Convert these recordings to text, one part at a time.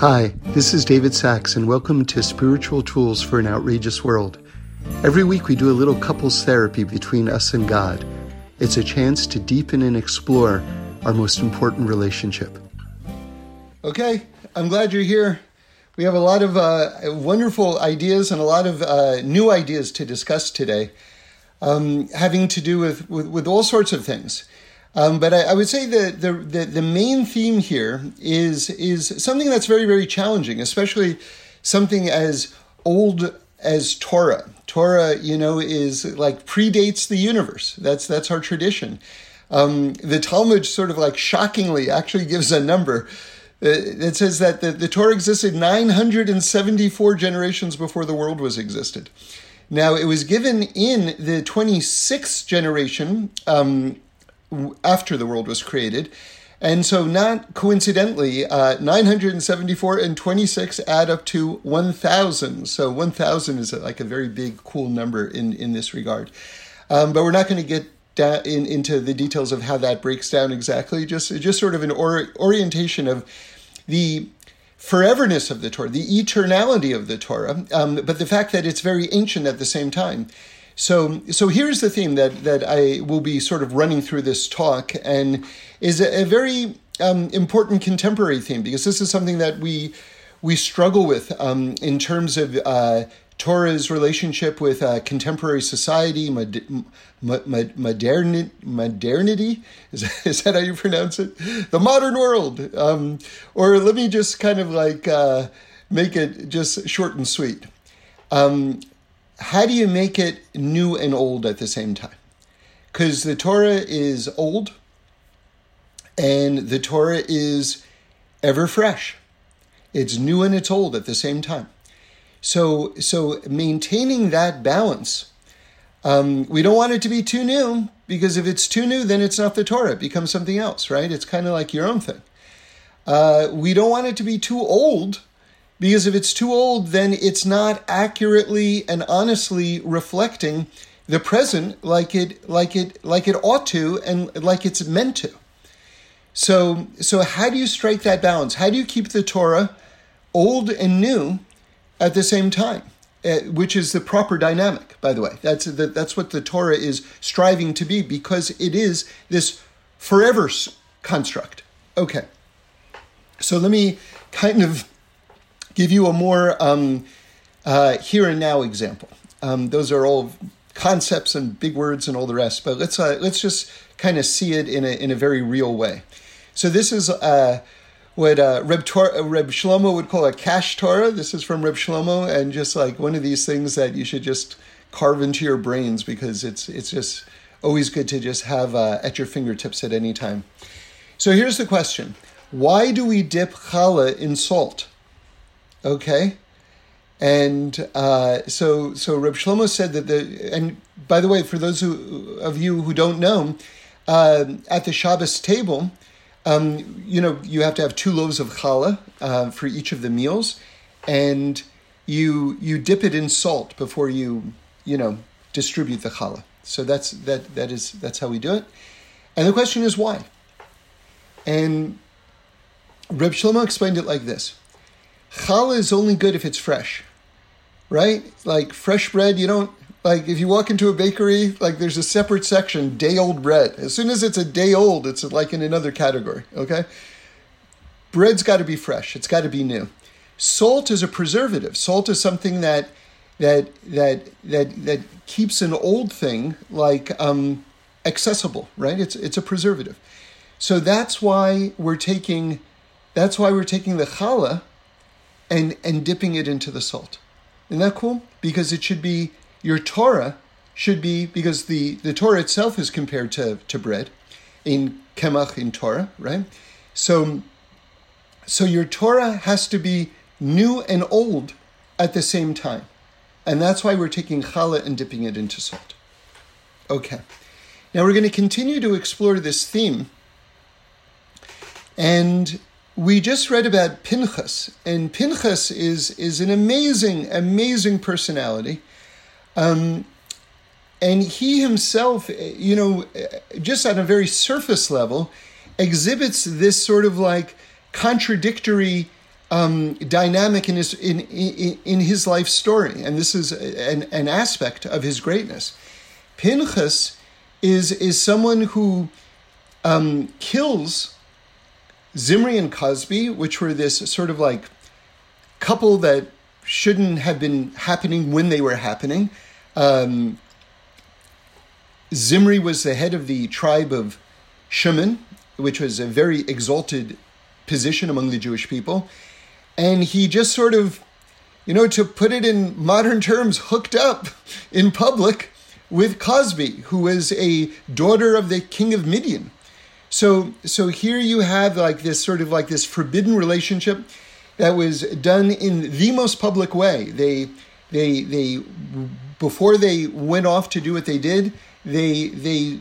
Hi, this is David Sacks, and welcome to Spiritual Tools for an Outrageous World. Every week we do a little couples therapy between us and God. It's a chance to deepen and explore our most important relationship. Okay, I'm glad you're here. We have a lot of uh, wonderful ideas and a lot of uh, new ideas to discuss today, um, having to do with, with, with all sorts of things. Um, but I, I, would say that the, the, the main theme here is is something that's very very challenging, especially something as old as Torah. Torah, you know, is like predates the universe. That's that's our tradition. Um, the Talmud sort of like shockingly actually gives a number. Uh, it says that the, the Torah existed 974 generations before the world was existed. Now, it was given in the 26th generation um, after the world was created. And so, not coincidentally, uh, 974 and 26 add up to 1,000. So, 1,000 is like a very big, cool number in, in this regard. Um, but we're not going to get da- in, into the details of how that breaks down exactly. Just, just sort of an or- orientation of the foreverness of the Torah, the eternality of the Torah, um, but the fact that it's very ancient at the same time. So, so here's the theme that that I will be sort of running through this talk, and is a, a very um, important contemporary theme because this is something that we we struggle with um, in terms of uh, Torah's relationship with uh, contemporary society, mod- modernity. Modernity is that, is that how you pronounce it? The modern world, um, or let me just kind of like uh, make it just short and sweet. Um, how do you make it new and old at the same time? Because the Torah is old and the Torah is ever fresh. It's new and it's old at the same time. So, so maintaining that balance, um, we don't want it to be too new because if it's too new, then it's not the Torah. It becomes something else, right? It's kind of like your own thing. Uh, we don't want it to be too old because if it's too old, then it's not accurately and honestly reflecting the present like it like it like it ought to and like it's meant to. So so how do you strike that balance? How do you keep the Torah old and new at the same time? Uh, which is the proper dynamic, by the way. That's the, that's what the Torah is striving to be because it is this forever construct. Okay. So let me kind of give you a more um, uh, here and now example. Um, those are all concepts and big words and all the rest, but let's uh, let's just kind of see it in a in a very real way. So this is uh, what uh, Reb, Tor- Reb Shlomo would call a cash Torah. This is from Reb Shlomo, and just like one of these things that you should just carve into your brains because it's it's just always good to just have uh, at your fingertips at any time. So here's the question: Why do we dip challah in salt? Okay, and uh, so so Reb Shlomo said that the and by the way, for those who, of you who don't know, uh, at the Shabbos table, um, you know you have to have two loaves of challah uh, for each of the meals, and you you dip it in salt before you you know distribute the challah. So that's that that is that's how we do it. And the question is why. And Reb Shlomo explained it like this challah is only good if it's fresh, right? Like fresh bread, you don't like if you walk into a bakery, like there's a separate section, day old bread. As soon as it's a day old, it's like in another category, okay? Bread's got to be fresh. It's got to be new. Salt is a preservative. Salt is something that that that that that keeps an old thing like um, accessible, right? It's it's a preservative. So that's why we're taking that's why we're taking the challah and, and dipping it into the salt. Isn't that cool? Because it should be your Torah should be because the, the Torah itself is compared to, to bread in Kemach in Torah, right? So so your Torah has to be new and old at the same time. And that's why we're taking challah and dipping it into salt. Okay. Now we're going to continue to explore this theme. And we just read about Pinchas, and Pinchas is is an amazing, amazing personality. Um, and he himself, you know, just on a very surface level, exhibits this sort of like contradictory um, dynamic in his in, in, in his life story, and this is an, an aspect of his greatness. Pinchas is is someone who um, kills Zimri and Cozbi, which were this sort of like couple that shouldn't have been happening when they were happening. Um, Zimri was the head of the tribe of Shimon, which was a very exalted position among the Jewish people. And he just sort of, you know, to put it in modern terms, hooked up in public with Cozbi, who was a daughter of the king of Midian. So, so here you have like this sort of like this forbidden relationship that was done in the most public way. They, they, they, before they went off to do what they did, they, they,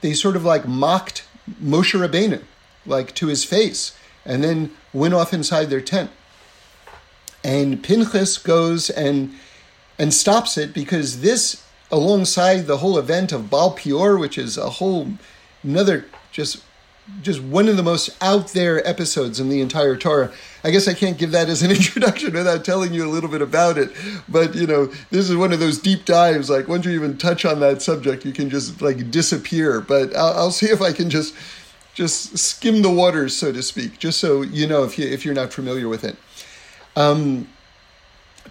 they sort of like mocked Moshe Rabbeinu, like to his face, and then went off inside their tent. And Pinchas goes and and stops it because this, alongside the whole event of Baal Peor, which is a whole another just just one of the most out there episodes in the entire Torah. I guess I can't give that as an introduction without telling you a little bit about it. But you know, this is one of those deep dives. Like once you even touch on that subject, you can just like disappear. But I'll, I'll see if I can just just skim the waters, so to speak, just so you know if you if you're not familiar with it. Um,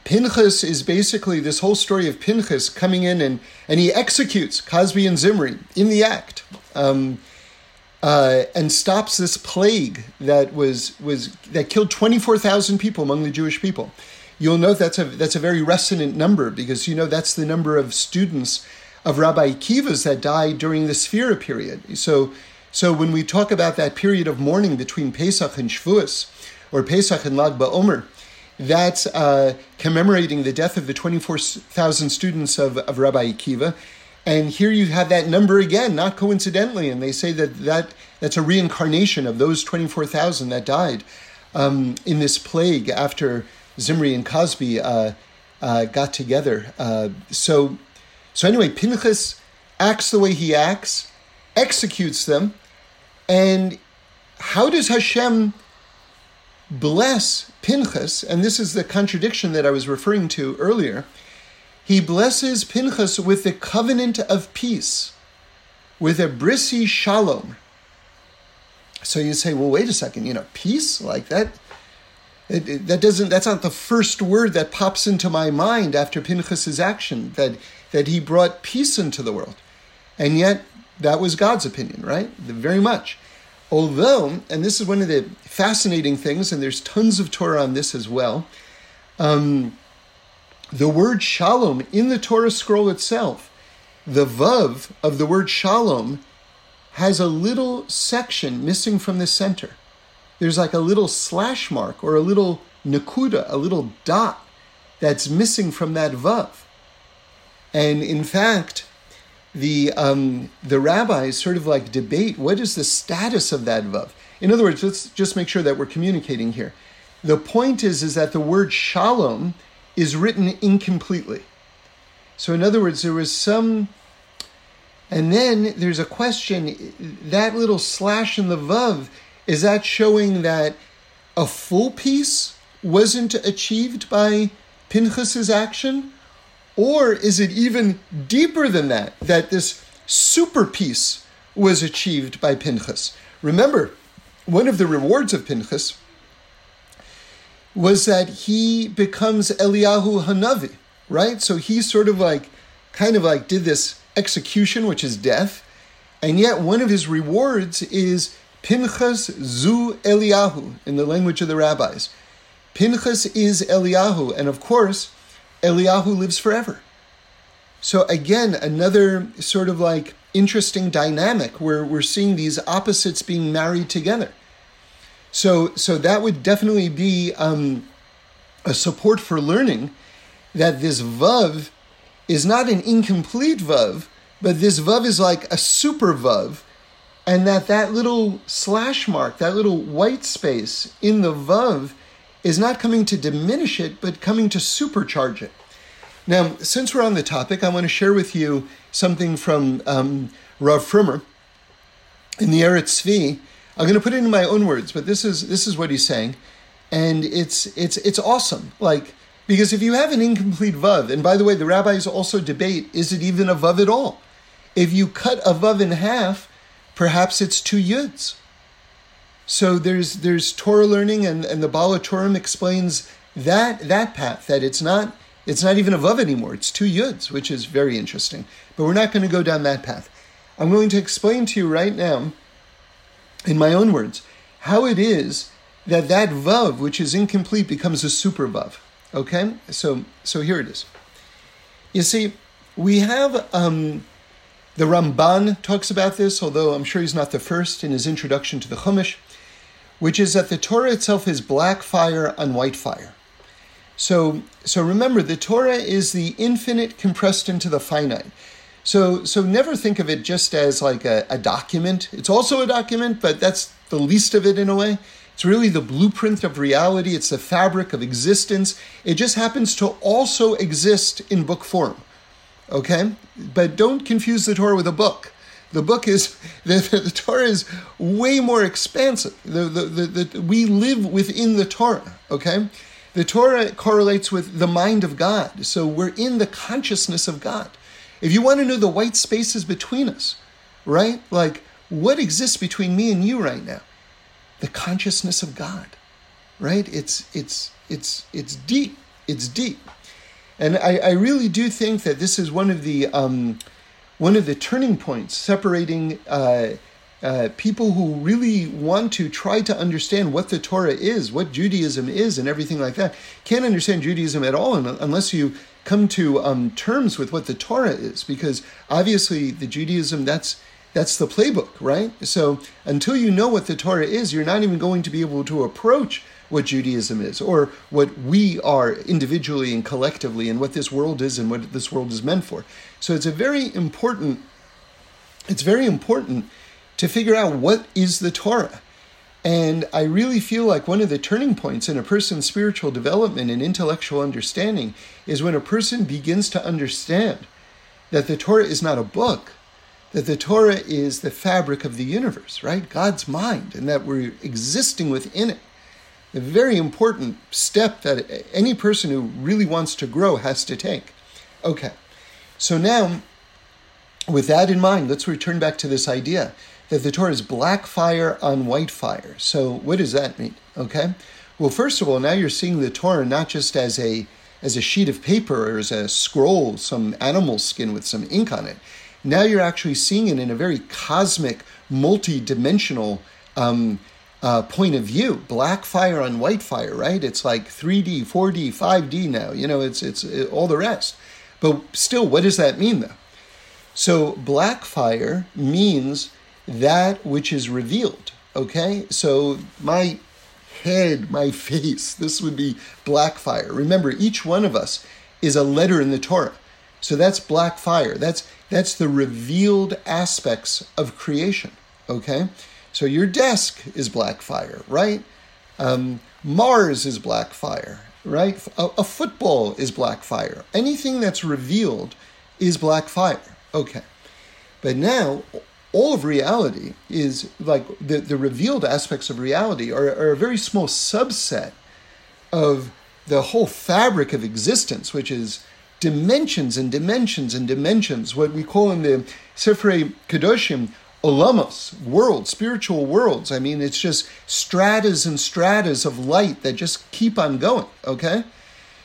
Pinchas is basically this whole story of Pinchas coming in and and he executes Cozbi and Zimri in the act. Um, uh, and stops this plague that was was that killed twenty four thousand people among the Jewish people. You'll note that's a that's a very resonant number because you know that's the number of students of Rabbi Akiva's that died during the Sphira period. So so when we talk about that period of mourning between Pesach and Shavuos, or Pesach and Lag BaOmer, that's uh, commemorating the death of the 24,000 students of, of Rabbi Akiva. And here you have that number again, not coincidentally. And they say that, that that's a reincarnation of those 24,000 that died um, in this plague after Zimri and Cozbi uh, uh, got together. Uh, so, so anyway, Pinchas acts the way he acts, executes them, and how does Hashem bless Pinchas? And this is the contradiction that I was referring to earlier he blesses Pinchas with the covenant of peace, with a brisi shalom. So you say, well, wait a second, you know, peace like that. It, it, that doesn't. That's not the first word that pops into my mind after Pinchas's action. That that he brought peace into the world, and yet that was God's opinion, right? Very much. Although, and this is one of the fascinating things, and there's tons of Torah on this as well. Um, the word shalom in the Torah scroll itself, the vav of the word shalom has a little section missing from the center. There's like a little slash mark or a little nakuda, a little dot that's missing from that vav. And in fact, the um, the rabbis sort of like debate what is the status of that vav. In other words, let's just make sure that we're communicating here. The point is is that the word shalom is written incompletely. So, in other words, there was some, and then there's a question that little slash in the Vav, is that showing that a full peace wasn't achieved by Pinchas's action? Or is it even deeper than that, that this super peace was achieved by Pinchas? Remember, one of the rewards of Pinchas was that he becomes Eliyahu Hanavi, right? So he sort of like, kind of like did this execution, which is death, and yet one of his rewards is Pinchas zu Eliyahu in the language of the rabbis. Pinchas is Eliyahu, and of course, Eliyahu lives forever. So again, another sort of like interesting dynamic where we're seeing these opposites being married together. So, so that would definitely be um, a support for learning that this vav is not an incomplete vav, but this vav is like a super vav, and that that little slash mark, that little white space in the vav, is not coming to diminish it, but coming to supercharge it. Now, since we're on the topic, I want to share with you something from um, Rav Frommer in the Eretz Tzvi I'm going to put it in my own words, but this is this is what he's saying. and it's it's it's awesome. Like because if you have an incomplete vav, and by the way, the rabbis also debate: is it even a vav at all? If you cut a vav in half, perhaps it's two yuds. So there's there's Torah learning, and, and the Baal HaTurim explains that that path that it's not it's not even a vav anymore; it's two yuds, which is very interesting. But we're not going to go down that path. I'm going to explain to you right now, in my own words, how it is that that vav, which is incomplete, becomes a super vav. Okay, so so here it is. You see, we have um, the Ramban talks about this, although I'm sure he's not the first in his introduction to the Chumash, which is that the Torah itself is black fire on white fire. So so remember, the Torah is the infinite compressed into the finite. So so never think of it just as like a, a document. It's also a document, but that's the least of it in a way. It's really the blueprint of reality, it's the fabric of existence. It just happens to also exist in book form. Okay? But don't confuse the Torah with a book. The book is, the, the Torah is way more expansive. The, the, the, the, we live within the Torah, okay? The Torah correlates with the mind of God. So we're in the consciousness of God. If you want to know the white spaces between us, right? Like, what exists between me and you right now? the consciousness of God, right? It's it's it's it's deep. It's deep, and I, I really do think that this is one of the um, one of the turning points separating. Uh, uh, people who really want to try to understand what the Torah is, what Judaism is, and everything like that, can't understand Judaism at all unless you come to um, terms with what the Torah is, because obviously the Judaism that's that's the playbook, right? So until you know what the Torah is, you're not even going to be able to approach what Judaism is or what we are individually and collectively and what this world is and what this world is meant for. So it's a very important it's very important to figure out what is the Torah. And I really feel like one of the turning points in a person's spiritual development and intellectual understanding is when a person begins to understand that the Torah is not a book, that the Torah is the fabric of the universe, right? God's mind, and that we're existing within it. A very important step that any person who really wants to grow has to take. Okay, so now, with that in mind, let's return back to this idea that the Torah is black fire on white fire. So, what does that mean? Okay, well, first of all, now you're seeing the Torah not just as a as a sheet of paper or as a scroll, some animal skin with some ink on it. Now you're actually seeing it in a very cosmic, multi-dimensional um, uh, point of view. Black fire on white fire, right? It's like 3D, 4D, 5D now. You know, it's it's it, all the rest. But still, what does that mean though? So black fire means that which is revealed. Okay, so my head, my face, this would be black fire. Remember, each one of us is a letter in the Torah. So that's black fire. That's that's the revealed aspects of creation. Okay, so your desk is black fire, right? Um, Mars is black fire, right? A, a football is black fire. Anything that's revealed is black fire. Okay, but now all of reality is like the, the revealed aspects of reality are, are a very small subset of the whole fabric of existence, which is dimensions and dimensions and dimensions, what we call in the Sifrei Kedoshim, olamos, worlds, spiritual worlds. I mean, it's just stratas and stratas of light that just keep on going, okay?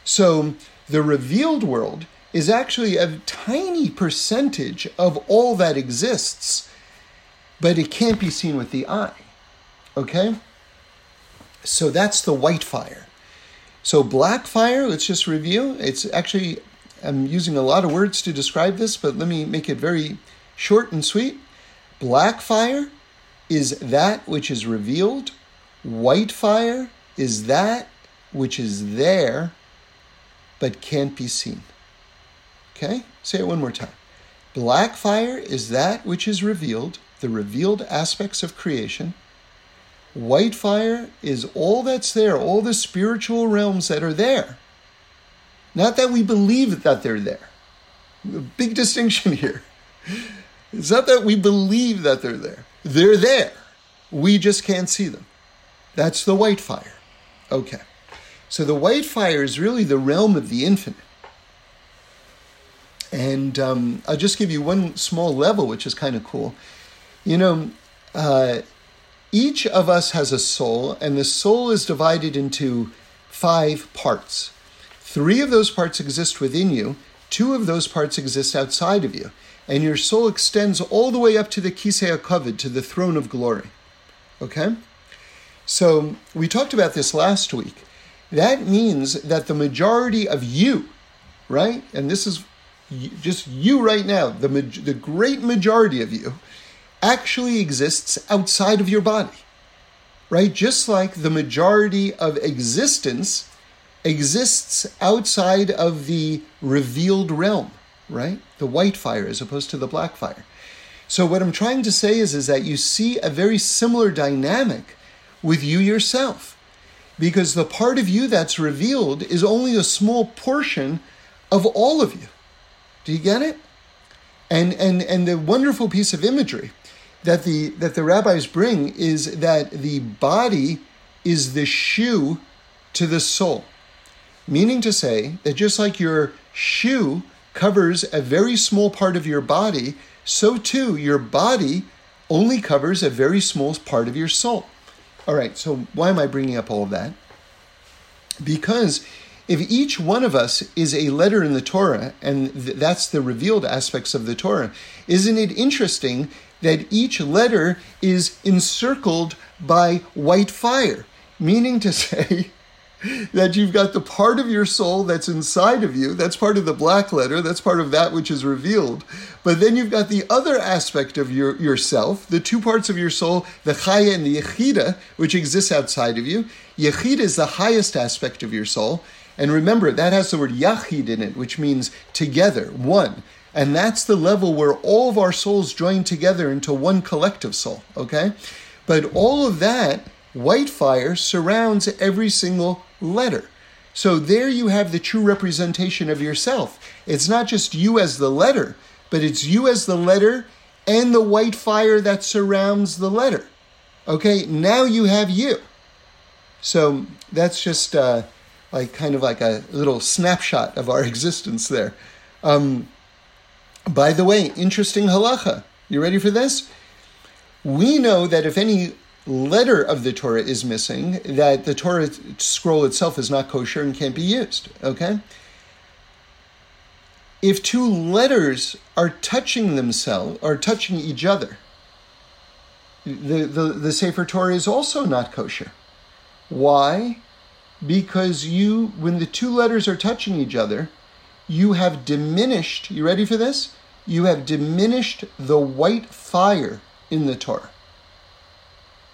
So the revealed world is actually a tiny percentage of all that exists, but it can't be seen with the eye, okay? So that's the white fire. So black fire, let's just review. It's actually I'm using a lot of words to describe this, but let me make it very short and sweet. Black fire is that which is revealed, white fire is that which is there but can't be seen. Okay? Say it one more time. Black fire is that which is revealed, the revealed aspects of creation. White fire is all that's there, all the spiritual realms that are there not that we believe that they're there. Big distinction here. It's not that we believe that they're there. They're there. We just can't see them. That's the white fire. Okay. So the white fire is really the realm of the infinite. And um, I'll just give you one small level, which is kind of cool. You know, uh, each of us has a soul, and the soul is divided into five parts. Three of those parts exist within you, two of those parts exist outside of you, and your soul extends all the way up to the Kisei HaKavod, to the throne of glory. Okay? So we talked about this last week. That means that the majority of you, right? And this is just you right now, the, the great majority of you, actually exists outside of your body, right? Just like the majority of existence exists outside of the revealed realm, right? The white fire as opposed to the black fire. So what I'm trying to say is, is that you see a very similar dynamic with you yourself. Because the part of you that's revealed is only a small portion of all of you. Do you get it? And and and the wonderful piece of imagery that the that the rabbis bring is that the body is the shoe to the soul. Meaning to say that just like your shoe covers a very small part of your body, so too your body only covers a very small part of your soul. All right, so why am I bringing up all of that? Because if each one of us is a letter in the Torah, and th- that's the revealed aspects of the Torah, isn't it interesting that each letter is encircled by white fire? Meaning to say, that you've got the part of your soul that's inside of you, that's part of the black letter, that's part of that which is revealed. But then you've got the other aspect of your yourself, the two parts of your soul, the chaya and the yechida, which exists outside of you. Yechida is the highest aspect of your soul. And remember, that has the word yachid in it, which means together, one. And that's the level where all of our souls join together into one collective soul, okay? But all of that, white fire, surrounds every single letter. So there you have the true representation of yourself. It's not just you as the letter, but it's you as the letter and the white fire that surrounds the letter. Okay, now you have you. So that's just uh, like kind of like a little snapshot of our existence there. Um, by the way, interesting halacha. You ready for this? We know that if any letter of the Torah is missing, that the Torah scroll itself is not kosher and can't be used. Okay? If two letters are touching themselves, or touching each other, the, the, the Sefer Torah is also not kosher. Why? Because you, when the two letters are touching each other, you have diminished, you ready for this? You have diminished the white fire in the Torah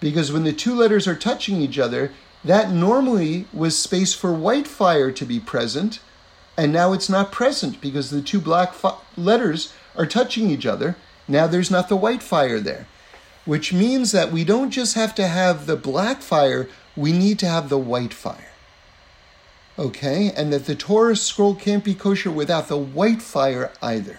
because when the two letters are touching each other, that normally was space for white fire to be present, and now it's not present because the two black fi- letters are touching each other. Now there's not the white fire there, which means that we don't just have to have the black fire, we need to have the white fire. Okay? And that the Torah scroll can't be kosher without the white fire either.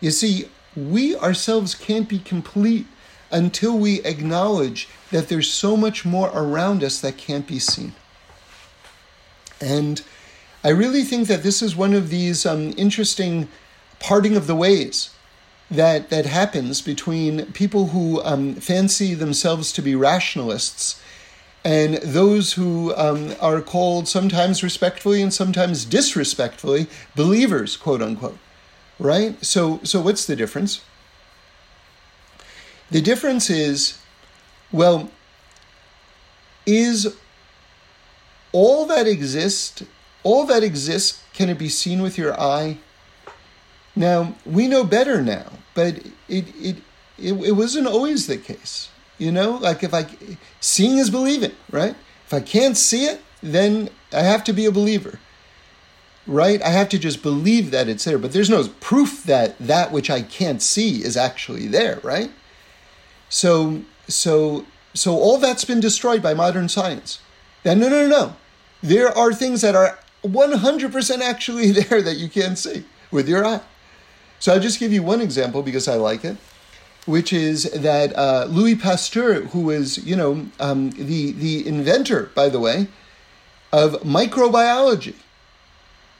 You see, we ourselves can't be complete until we acknowledge that there's so much more around us that can't be seen. And I really think that this is one of these um, interesting parting of the ways that, that happens between people who um, fancy themselves to be rationalists and those who um, are called sometimes respectfully and sometimes disrespectfully believers, quote unquote. Right? So, so what's the difference? The difference is, well, is all that exists, all that exists, can it be seen with your eye? Now, we know better now, but it, it, it, it wasn't always the case. You know, like if I, seeing is believing, right? If I can't see it, then I have to be a believer right? I have to just believe that it's there, but there's no proof that that which I can't see is actually there, right? So, so, so all that's been destroyed by modern science. Then, no, no, no, no. There are things that are 100% actually there that you can't see with your eye. So I'll just give you one example because I like it. Which is that uh, Louis Pasteur, who was, you know, um, the, the inventor, by the way, of microbiology.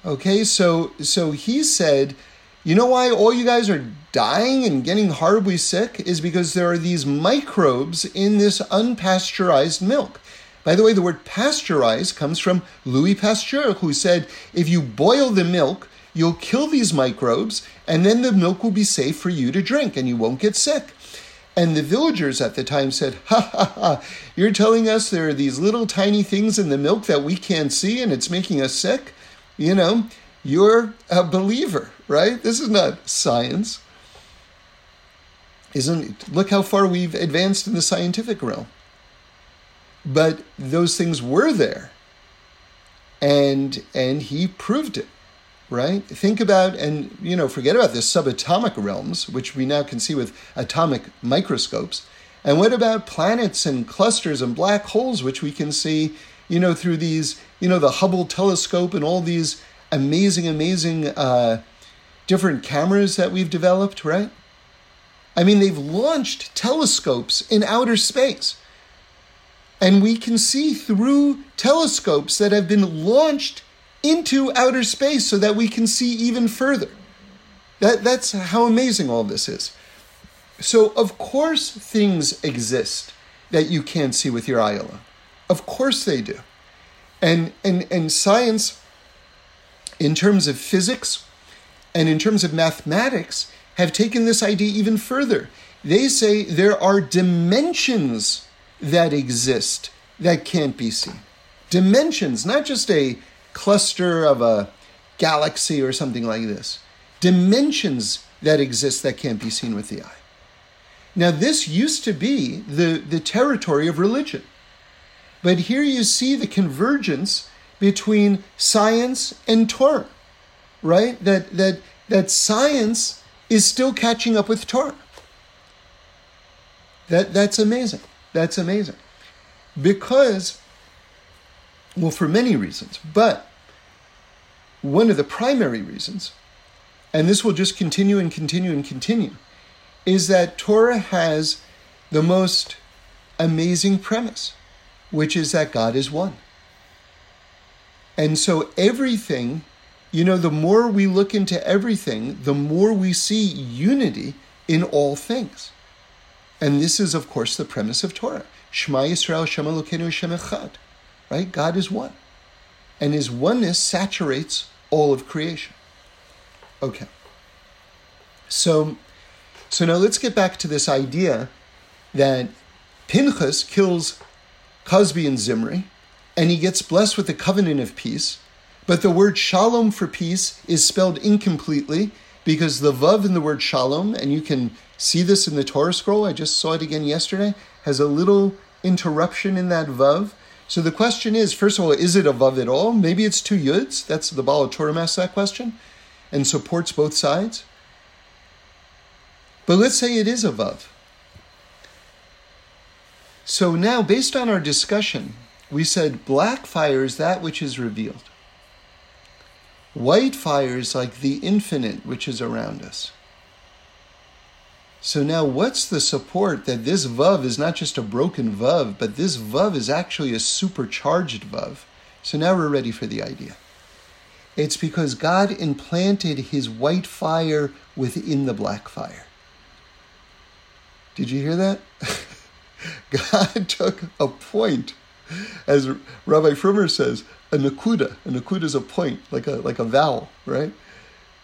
Okay, so so he said, you know why all you guys are dying and getting horribly sick is because there are these microbes in this unpasteurized milk. By the way, the word pasteurized comes from Louis Pasteur, who said if you boil the milk, you'll kill these microbes, and then the milk will be safe for you to drink and you won't get sick. And the villagers at the time said, Ha ha ha, you're telling us there are these little tiny things in the milk that we can't see and it's making us sick? You know, you're a believer, right? This is not science. Isn't it? look how far we've advanced in the scientific realm. But those things were there. And and he proved it right? Think about, and you know, forget about the subatomic realms, which we now can see with atomic microscopes. And what about planets and clusters and black holes, which we can see, you know, through these, you know, the Hubble telescope and all these amazing, amazing uh, different cameras that we've developed, right? I mean, they've launched telescopes in outer space. And we can see through telescopes that have been launched into outer space so that we can see even further. That, that's how amazing all this is. So, of course, things exist that you can't see with your eye alone. Of course they do. And, and, and science, in terms of physics and in terms of mathematics, have taken this idea even further. They say there are dimensions that exist that can't be seen. Dimensions, not just a cluster of a galaxy or something like this. Dimensions that exist that can't be seen with the eye. Now, this used to be the, the territory of religion. But here you see the convergence between science and Torah, right? That, that, that science is still catching up with Torah. That, that's amazing. That's amazing. Because well, for many reasons, but one of the primary reasons, and this will just continue and continue and continue, is that Torah has the most amazing premise, which is that God is one. And so everything, you know, the more we look into everything, the more we see unity in all things. And this is, of course, the premise of Torah. Shema Yisrael, Shema Elokeinu, Hashem Echad right? God is one. And his oneness saturates all of creation. Okay. So, so now let's get back to this idea that Pinchas kills Cozbi and Zimri, and he gets blessed with the covenant of peace. But the word shalom for peace is spelled incompletely because the vav in the word shalom, and you can see this in the Torah scroll, I just saw it again yesterday, has a little interruption in that vav. So the question is, first of all, is it a vav at all? Maybe it's two yuds. That's the Baal HaTurim asks that question and supports both sides. But let's say it is a vav. So now, based on our discussion, we said black fire is that which is revealed. White fire is like the infinite which is around us. So now what's the support that this Vav is not just a broken Vav, but this Vav is actually a supercharged Vav? So now we're ready for the idea. It's because God implanted his white fire within the black fire. Did you hear that? God took a point, as Rabbi Frommer says, a nakuda. A nakuda is a point, like a like a vowel, right?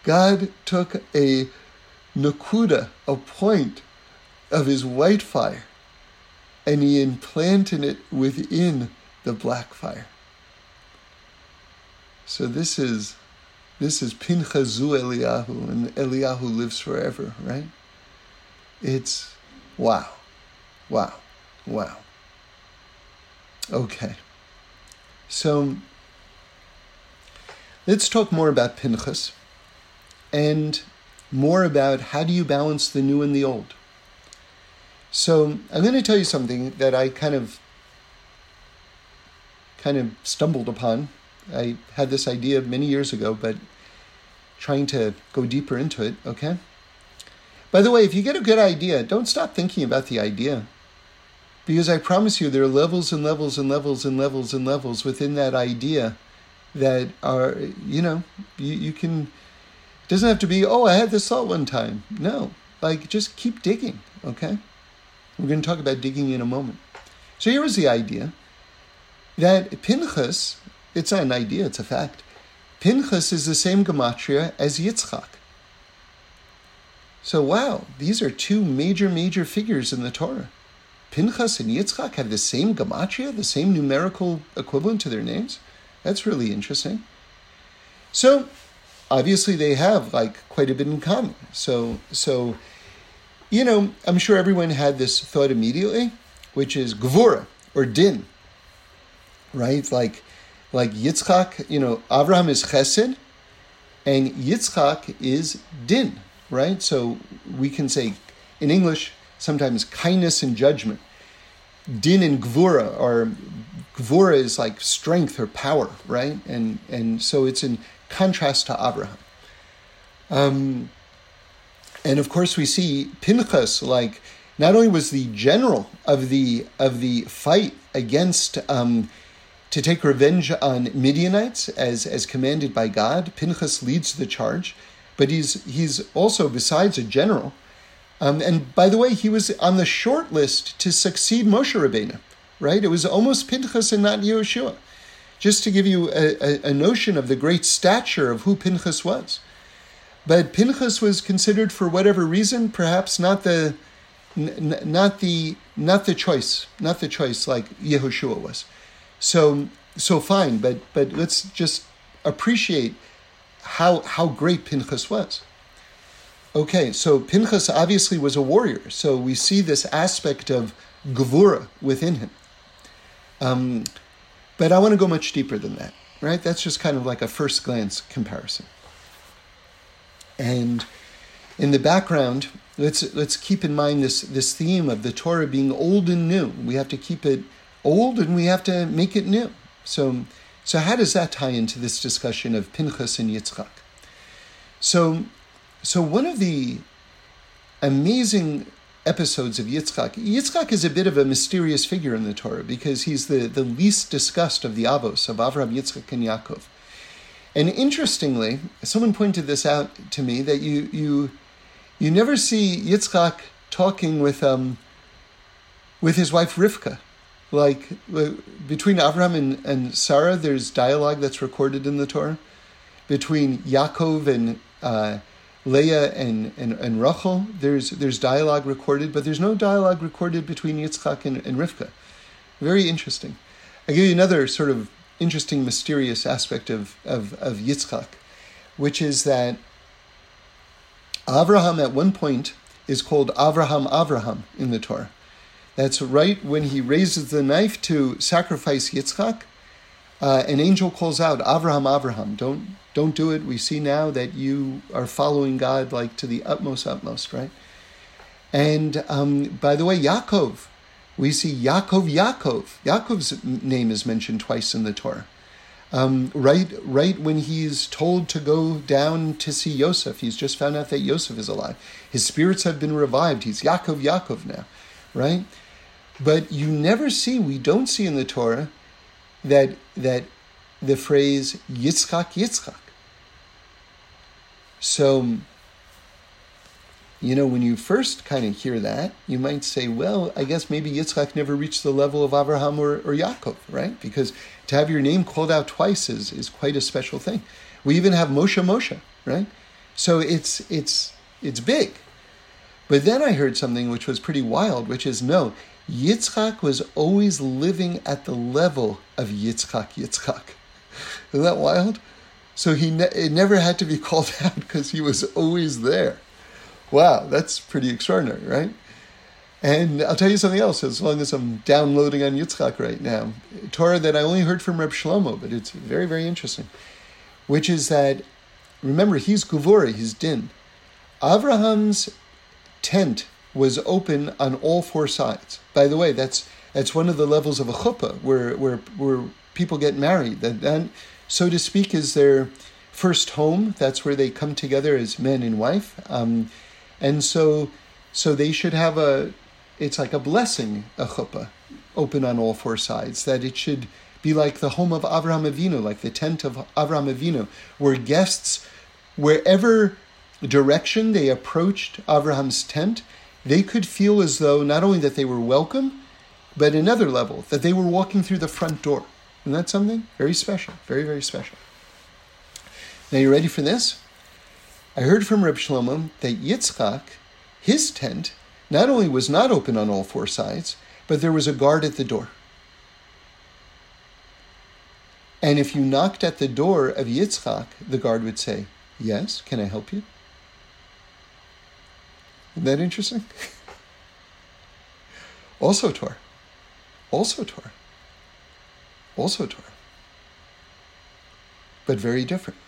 God took a nakuda, a point of his white fire, and he implanted it within the black fire. So this is this is Pinchas zu Eliyahu, and Eliyahu lives forever, right? It's wow, wow, wow. Okay, so let's talk more about Pinchas and more about how do you balance the new and the old. So I'm going to tell you something that I kind of kind of stumbled upon. I had this idea many years ago, but trying to go deeper into it, okay? By the way, if you get a good idea, don't stop thinking about the idea. Because I promise you, there are levels and levels and levels and levels and levels within that idea that are, you know, you, you can, doesn't have to be, oh, I had this thought one time. No, like just keep digging, okay? We're going to talk about digging in a moment. So here is the idea that Pinchas, it's not an idea, it's a fact. Pinchas is the same gematria as Yitzchak. So wow, these are two major, major figures in the Torah. Pinchas and Yitzchak have the same gematria, the same numerical equivalent to their names. That's really interesting. So obviously they have like quite a bit in common. So so you know, I'm sure everyone had this thought immediately, which is gvura or din, right? Like, like Yitzchak, you know, Abraham is chesed, and Yitzchak is din, right? So we can say in English sometimes kindness and judgment. Din and gvura are gvura is like strength or power, right? And and so it's in contrast to Abraham. Um, and of course, we see Pinchas like not only was the general of the of the fight against um, to take revenge on Midianites as as commanded by God. Pinchas leads the charge, but he's he's also besides a general. Um, and by the way, he was on the short list to succeed Moshe Rabbeinu, right? It was almost Pinchas and not Yehoshua. Just to give you a, a, a notion of the great stature of who Pinchas was. But Pinchas was considered, for whatever reason, perhaps not the n- not the not the choice, not the choice like Yehoshua was. So so fine, but but let's just appreciate how how great Pinchas was. Okay, so Pinchas obviously was a warrior, so we see this aspect of gevura within him. Um, but I want to go much deeper than that, right? That's just kind of like a first glance comparison. And in the background, let's let's keep in mind this this theme of the Torah being old and new. We have to keep it old and we have to make it new. So so how does that tie into this discussion of Pinchas and Yitzchak? So so one of the amazing episodes of Yitzchak. Yitzchak is a bit of a mysterious figure in the Torah because he's the, the least discussed of the Avos, of Avraham, Yitzchak, and Yaakov. And interestingly, someone pointed this out to me that you you you never see Yitzchak talking with um with his wife Rivka. Like between Abraham and, and Sarah, there's dialogue that's recorded in the Torah. Between Yaakov and uh, Leah and, and, and Rachel, there's there's dialogue recorded, but there's no dialogue recorded between Yitzchak and, and Rivka. Very interesting. I give you another sort of interesting, mysterious aspect of, of, of Yitzchak, which is that Avraham at one point is called Avraham Avraham in the Torah. That's right when he raises the knife to sacrifice Yitzchak. Uh, an angel calls out, Avraham, Avraham, don't don't do it. We see now that you are following God like to the utmost, utmost, right? And um, by the way, Yaakov we see Yaakov, Yaakov. Yaakov's name is mentioned twice in the Torah. Um, right, right when he's told to go down to see Yosef, he's just found out that Yosef is alive. His spirits have been revived. He's Yaakov, Yaakov now, right? But you never see, we don't see in the Torah that that the phrase Yitzchak, Yitzchak. So you know, when you first kind of hear that, you might say, well, I guess maybe Yitzchak never reached the level of Abraham or, or Yaakov, right? Because to have your name called out twice is, is quite a special thing. We even have Moshe Moshe, right? So it's it's it's big. But then I heard something which was pretty wild, which is no, Yitzchak was always living at the level of Yitzchak Yitzchak. Isn't that wild? So he ne- it never had to be called out because he was always there. Wow, that's pretty extraordinary, right? And I'll tell you something else, as long as I'm downloading on Yitzchak right now, Torah that I only heard from Reb Shlomo, but it's very, very interesting, which is that, remember, he's Gevura, he's Din. Avraham's tent was open on all four sides. By the way, that's that's one of the levels of a chuppah, where, where, where people get married. That, that, so to speak, is their first home. That's where they come together as man and wife. Um, and so so they should have a it's like a blessing a chuppah open on all four sides that it should be like the home of Avraham Avinu, like the tent of Avraham Avinu, where guests, wherever direction they approached Avraham's tent, they could feel as though not only that they were welcome, but another level, that they were walking through the front door. And that's something very special, very, very special. Now, you ready for this? I heard from Reb Shlomo that Yitzchak, his tent, not only was not open on all four sides, but there was a guard at the door. And if you knocked at the door of Yitzchak, the guard would say, Yes, can I help you? Isn't that interesting? also Torah. Also Torah. Also Torah. But very different.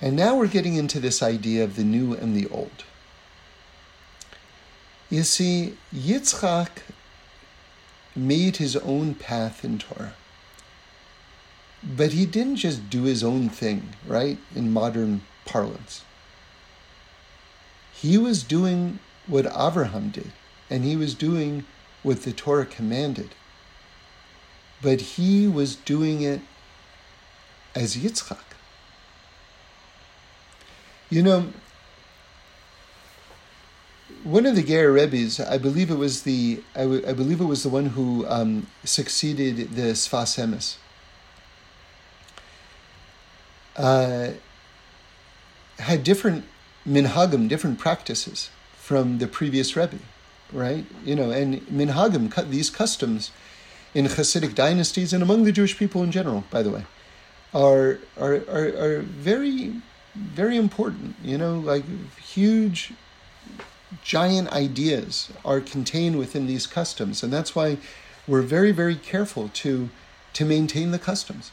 And now we're getting into this idea of the new and the old. You see, Yitzchak made his own path in Torah. But he didn't just do his own thing, right, in modern parlance. He was doing what Avraham did, and he was doing what the Torah commanded. But he was doing it as Yitzchak. You know, one of the Ger Rebbe's, I believe it was the, I, w- I believe it was the one who um, succeeded the Sfas Emes. Uh, had different minhagim, different practices from the previous Rebbe, right? You know, and minhagim, these customs in Hasidic dynasties and among the Jewish people in general, by the way, are are are, are very very important. You know, like huge, giant ideas are contained within these customs, and that's why we're very, very careful to to maintain the customs.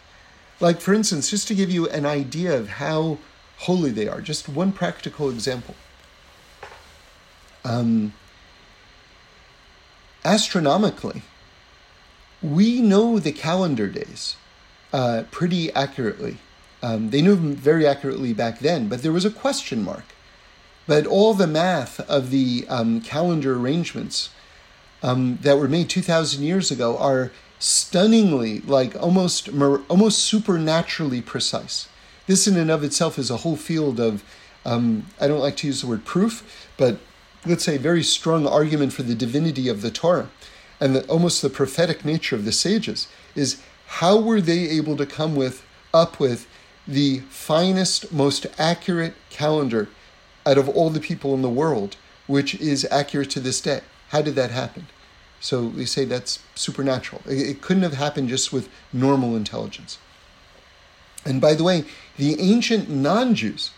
Like, for instance, just to give you an idea of how holy they are, just one practical example. Um, astronomically, we know the calendar days uh, pretty accurately um, they knew them very accurately back then, but there was a question mark. But all the math of the um, calendar arrangements um, that were made 2,000 years ago are stunningly, like almost, almost supernaturally precise. This, in and of itself, is a whole field of, um, I don't like to use the word proof, but let's say very strong argument for the divinity of the Torah and the, almost the prophetic nature of the sages is how were they able to come with up with the finest, most accurate calendar out of all the people in the world, which is accurate to this day. How did that happen? So we say that's supernatural. It couldn't have happened just with normal intelligence. And by the way, the ancient non Jews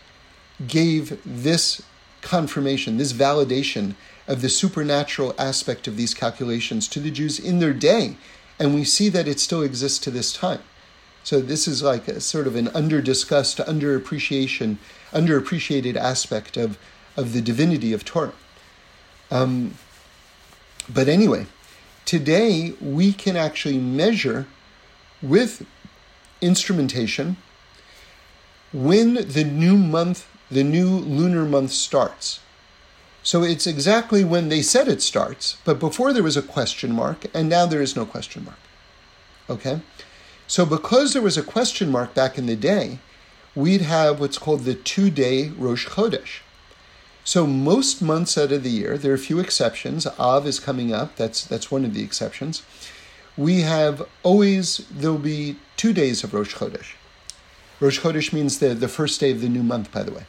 gave this confirmation, this validation of the supernatural aspect of these calculations to the Jews in their day. And we see that it still exists to this time. So this is like a sort of an under-discussed, underappreciation, underappreciated aspect of, of the divinity of Torah. Um, but anyway, today we can actually measure with instrumentation when the new month, the new lunar month starts. So it's exactly when they said it starts, but before there was a question mark, and now there is no question mark. Okay? So, because there was a question mark back in the day, we'd have what's called the two day Rosh Chodesh. So, most months out of the year, there are a few exceptions. Av is coming up, that's, that's one of the exceptions. We have always, there'll be two days of Rosh Chodesh. Rosh Chodesh means the, the first day of the new month, by the way.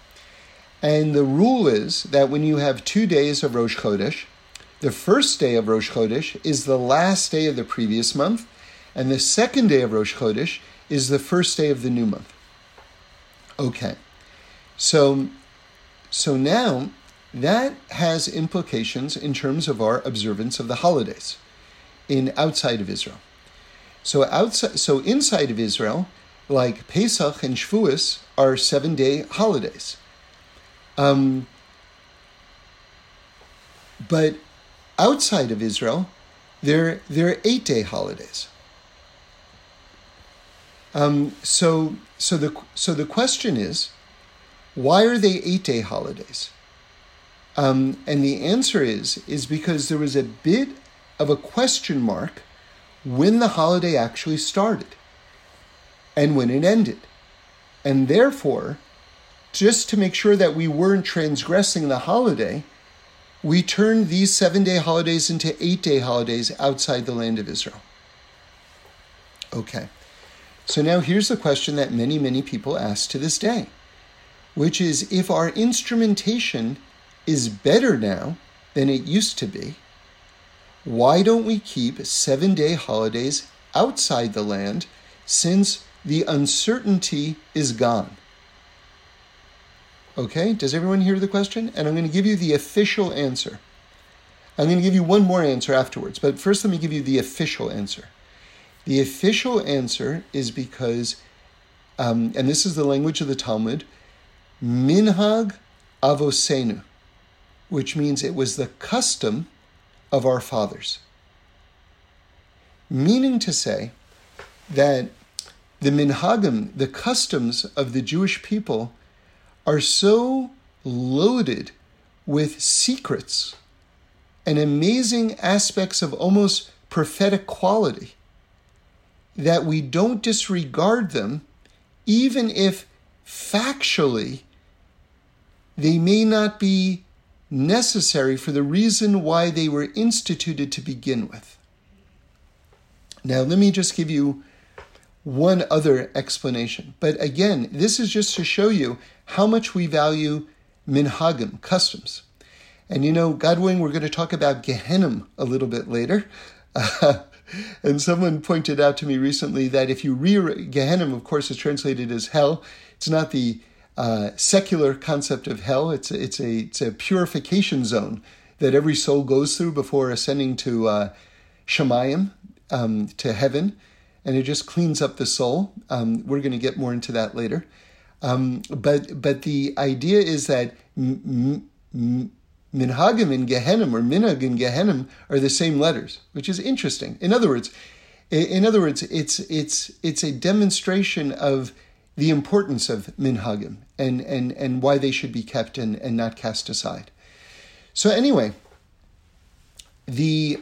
And the rule is that when you have two days of Rosh Chodesh, the first day of Rosh Chodesh is the last day of the previous month, and the second day of Rosh Chodesh is the first day of the new month. Okay, so so now that has implications in terms of our observance of the holidays in outside of Israel. So outside, so inside of Israel, like Pesach and Shavuos are seven day holidays. Um, but outside of Israel, they're, they're eight day holidays. Um, so, so the so the question is, why are they eight day holidays? Um, and the answer is is because there was a bit of a question mark when the holiday actually started and when it ended. And therefore, just to make sure that we weren't transgressing the holiday, we turned these seven day holidays into eight day holidays outside the land of Israel. Okay, so now here's the question that many, many people ask to this day, which is if our instrumentation is better now than it used to be, why don't we keep seven day holidays outside the land since the uncertainty is gone? Okay, does everyone hear the question? And I'm going to give you the official answer. I'm going to give you one more answer afterwards, but first let me give you the official answer. The official answer is because, um, and this is the language of the Talmud, minhag avosenu, which means it was the custom of our fathers. Meaning to say that the minhagim, the customs of the Jewish people, are so loaded with secrets and amazing aspects of almost prophetic quality that we don't disregard them, even if factually they may not be necessary for the reason why they were instituted to begin with. Now, let me just give you one other explanation. But again, this is just to show you how much we value minhagim, customs. And you know, God willing, we're going to talk about Gehenim a little bit later. Uh, and someone pointed out to me recently that if you read Gehenim, of course, is translated as hell. It's not the uh, secular concept of hell. It's a, it's a it's a purification zone that every soul goes through before ascending to uh, Shemayim, um, to heaven, and it just cleans up the soul. Um, we're going to get more into that later. Um, but but the idea is that Minhagim in Gehenim or Minhag in Gehenim are the same letters, which is interesting. In other words, in other words, it's it's it's a demonstration of the importance of minhagim and and and why they should be kept and, and not cast aside. So anyway, the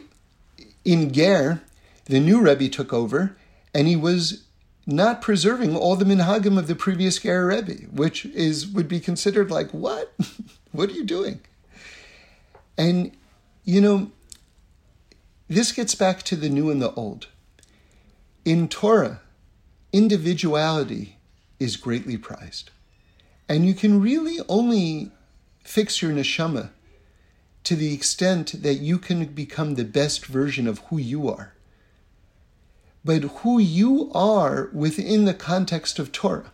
in Ger, the new Rebbe took over, and he was not preserving all the minhagim of the previous Ger Rebbe, which is would be considered like what? what are you doing? And, you know, this gets back to the new and the old. In Torah, individuality is greatly prized. And you can really only fix your neshama to the extent that you can become the best version of who you are. But who you are within the context of Torah.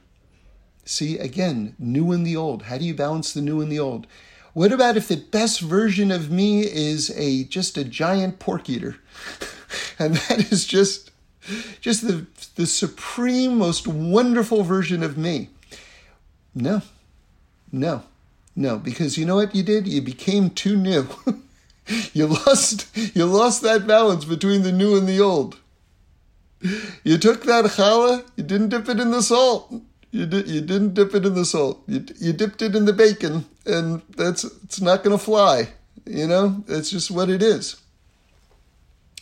See, again, new and the old. How do you balance the new and the old? What about if the best version of me is a just a giant pork eater? and that is just just the the supreme most wonderful version of me. No. No. No, because you know what you did? You became too new. you lost you lost that balance between the new and the old. You took that challah, you didn't dip it in the salt. You, di- you didn't dip it in the salt. You, you dipped it in the bacon, and that's it's not going to fly. You know, it's just what it is.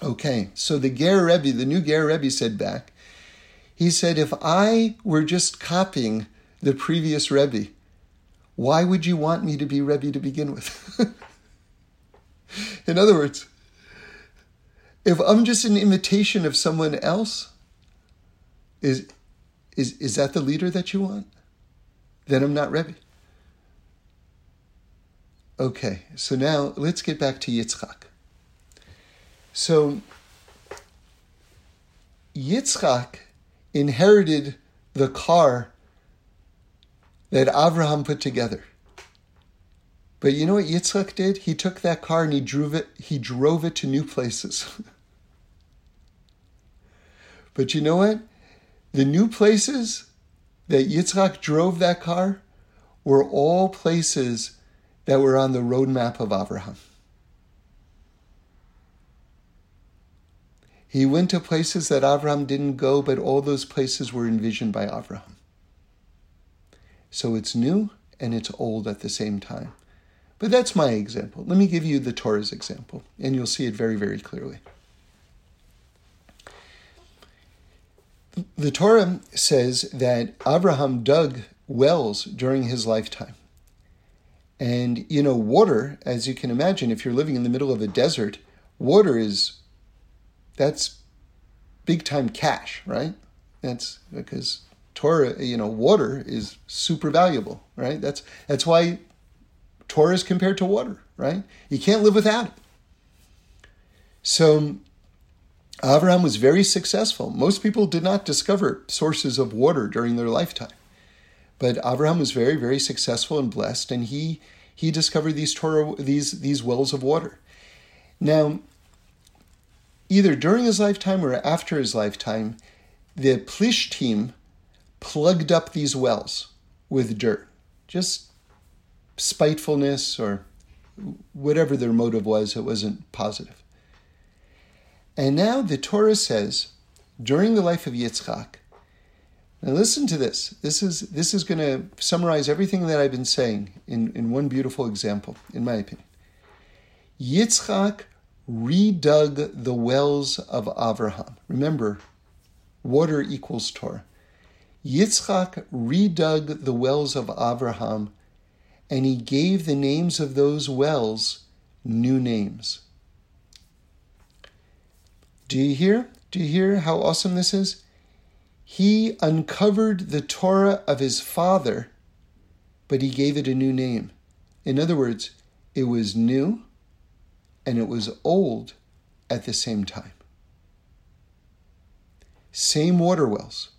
Okay, so the Ger Rebbe, the new Ger Rebbe said back, he said, if I were just copying the previous Rebbe, why would you want me to be Rebbe to begin with? in other words, if I'm just an imitation of someone else, is is, is that the leader that you want? Then I'm not Rebbe. Okay, so now let's get back to Yitzchak. So Yitzchak inherited the car that Avraham put together. But you know what Yitzchak did? He took that car and he drove it, he drove it to new places. but you know what? The new places that Yitzhak drove that car were all places that were on the roadmap of Abraham. He went to places that Abraham didn't go, but all those places were envisioned by Abraham. So it's new and it's old at the same time, But that's my example. Let me give you the Torah's example, and you'll see it very, very clearly. The Torah says that Abraham dug wells during his lifetime. And, you know, water, as you can imagine, if you're living in the middle of a desert, water is, that's big time cash, right? That's because Torah, you know, water is super valuable, right? That's, that's why Torah is compared to water, right? You can't live without it. So Abraham was very successful. Most people did not discover sources of water during their lifetime. But Abraham was very, very successful and blessed, and he he discovered these Torah these these wells of water. Now, either during his lifetime or after his lifetime, the Plishtim plugged up these wells with dirt. Just spitefulness or whatever their motive was, it wasn't positive. And now the Torah says, during the life of Yitzchak, now listen to this. This is this is going to summarize everything that I've been saying in, in one beautiful example, in my opinion. Yitzchak redug the wells of Avraham. Remember, water equals Torah. Yitzchak redug the wells of Avraham, and he gave the names of those wells new names. Do you hear? Do you hear how awesome this is? He uncovered the Torah of his father, but he gave it a new name. In other words, it was new and it was old at the same time. Same water wells.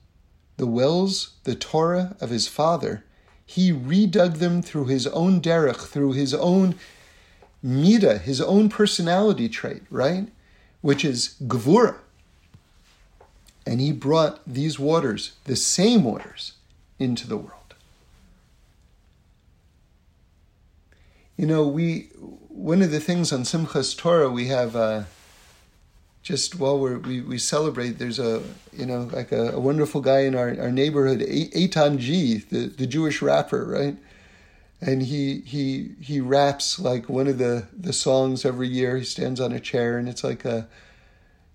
The wells, the Torah of his father, he redug them through his own derech, through his own midah, his own personality trait, right? Which is Gevura. And he brought these waters, the same waters, into the world. You know, we one of the things on Simchas Torah we have uh, just while we we celebrate. There's a you know like a, a wonderful guy in our, our neighborhood, Eitan G, the, the Jewish rapper, right? And he he he raps like one of the the songs every year. He stands on a chair, and it's like a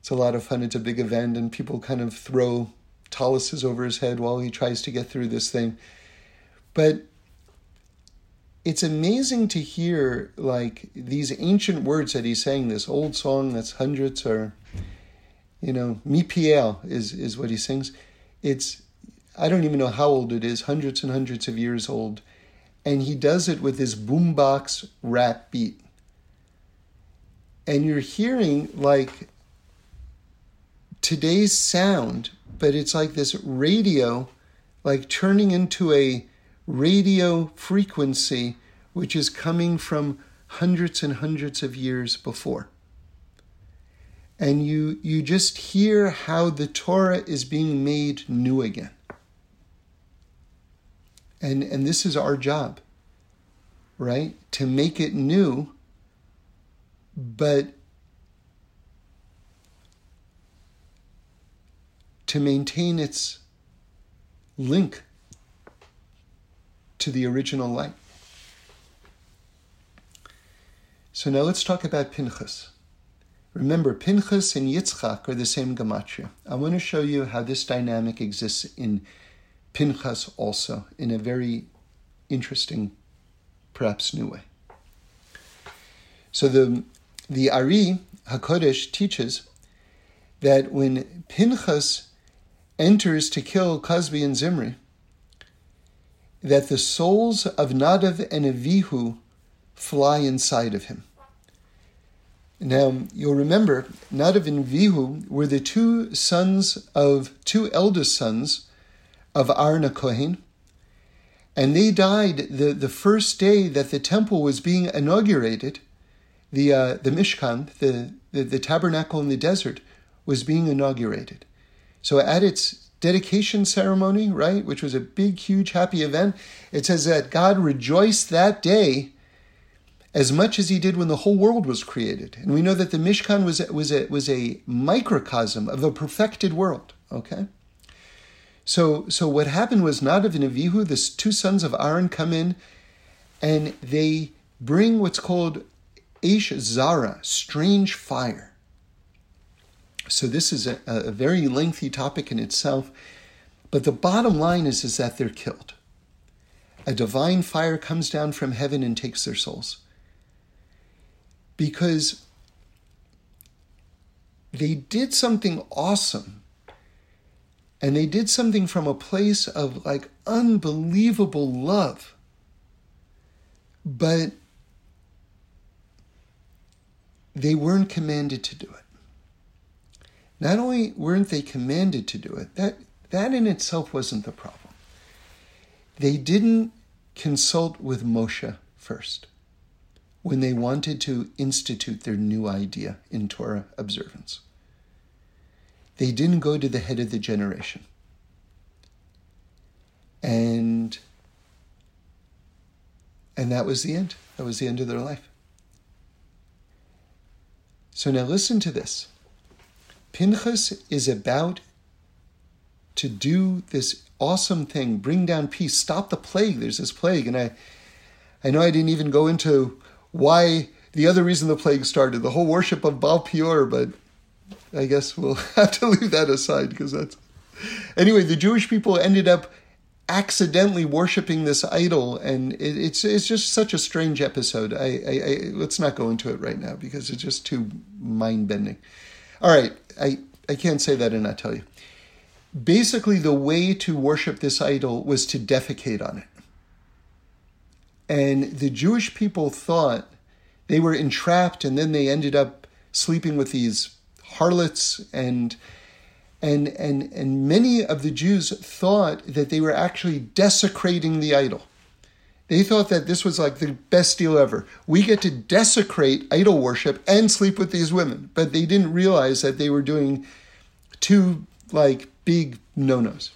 it's a lot of fun. It's a big event, and people kind of throw taluses over his head while he tries to get through this thing. But it's amazing to hear like these ancient words that he's saying. This old song that's hundreds or you know, Mipi El is is what he sings. It's I don't even know how old it is, hundreds and hundreds of years old and he does it with his boombox rap beat. And you're hearing like today's sound, but it's like this radio, like turning into a radio frequency which is coming from hundreds and hundreds of years before. And you, you just hear how the Torah is being made new again. And, and this is our job, right? To make it new, but to maintain its link to the original light. So now let's talk about Pinchas. Remember, Pinchas and Yitzchak are the same gematria. I want to show you how this dynamic exists in Pinchas also in a very interesting, perhaps new way. So the the Ari Hakodesh teaches that when Pinchas enters to kill Cozbi and Zimri, that the souls of Nadav and Avihu fly inside of him. Now, you'll remember, Nadav and Avihu were the two sons of, two eldest sons of Aharon HaKohen. And they died the, the first day that the temple was being inaugurated. The, uh, the Mishkan, the, the, the tabernacle in the desert, was being inaugurated. So at its dedication ceremony, right, which was a big, huge, happy event, it says that God rejoiced that day as much as he did when the whole world was created. And we know that the Mishkan was, was, a, was a microcosm of a perfected world, okay? So, so what happened was Nadav and Avihu, the two sons of Aaron, come in and they bring what's called Eish Zara, strange fire. So this is a, a very lengthy topic in itself, but the bottom line is, is that they're killed. A divine fire comes down from heaven and takes their souls. Because they did something awesome. And they did something from a place of like unbelievable love. But they weren't commanded to do it. Not only weren't they commanded to do it, that, that in itself wasn't the problem. They didn't consult with Moshe first when they wanted to institute their new idea in Torah observance. They didn't go to the head of the generation. And and that was the end. That was the end of their life. So now listen to this. Pinchas is about to do this awesome thing, bring down peace, stop the plague. There's this plague, and I, I know I didn't even go into why the other reason the plague started, the whole worship of Baal Peor, but I guess we'll have to leave that aside because that's. Anyway, the Jewish people ended up accidentally worshiping this idol, and it, it's it's just such a strange episode. I, I, I, let's not go into it right now because it's just too mind bending. All right, I I can't say that and not tell you. Basically, the way to worship this idol was to defecate on it, and the Jewish people thought they were entrapped, and then they ended up sleeping with these harlots and and, and, and many of the Jews thought that they were actually desecrating the idol. They thought that this was like the best deal ever. We get to desecrate idol worship and sleep with these women. But they didn't realize that they were doing two like big no-nos.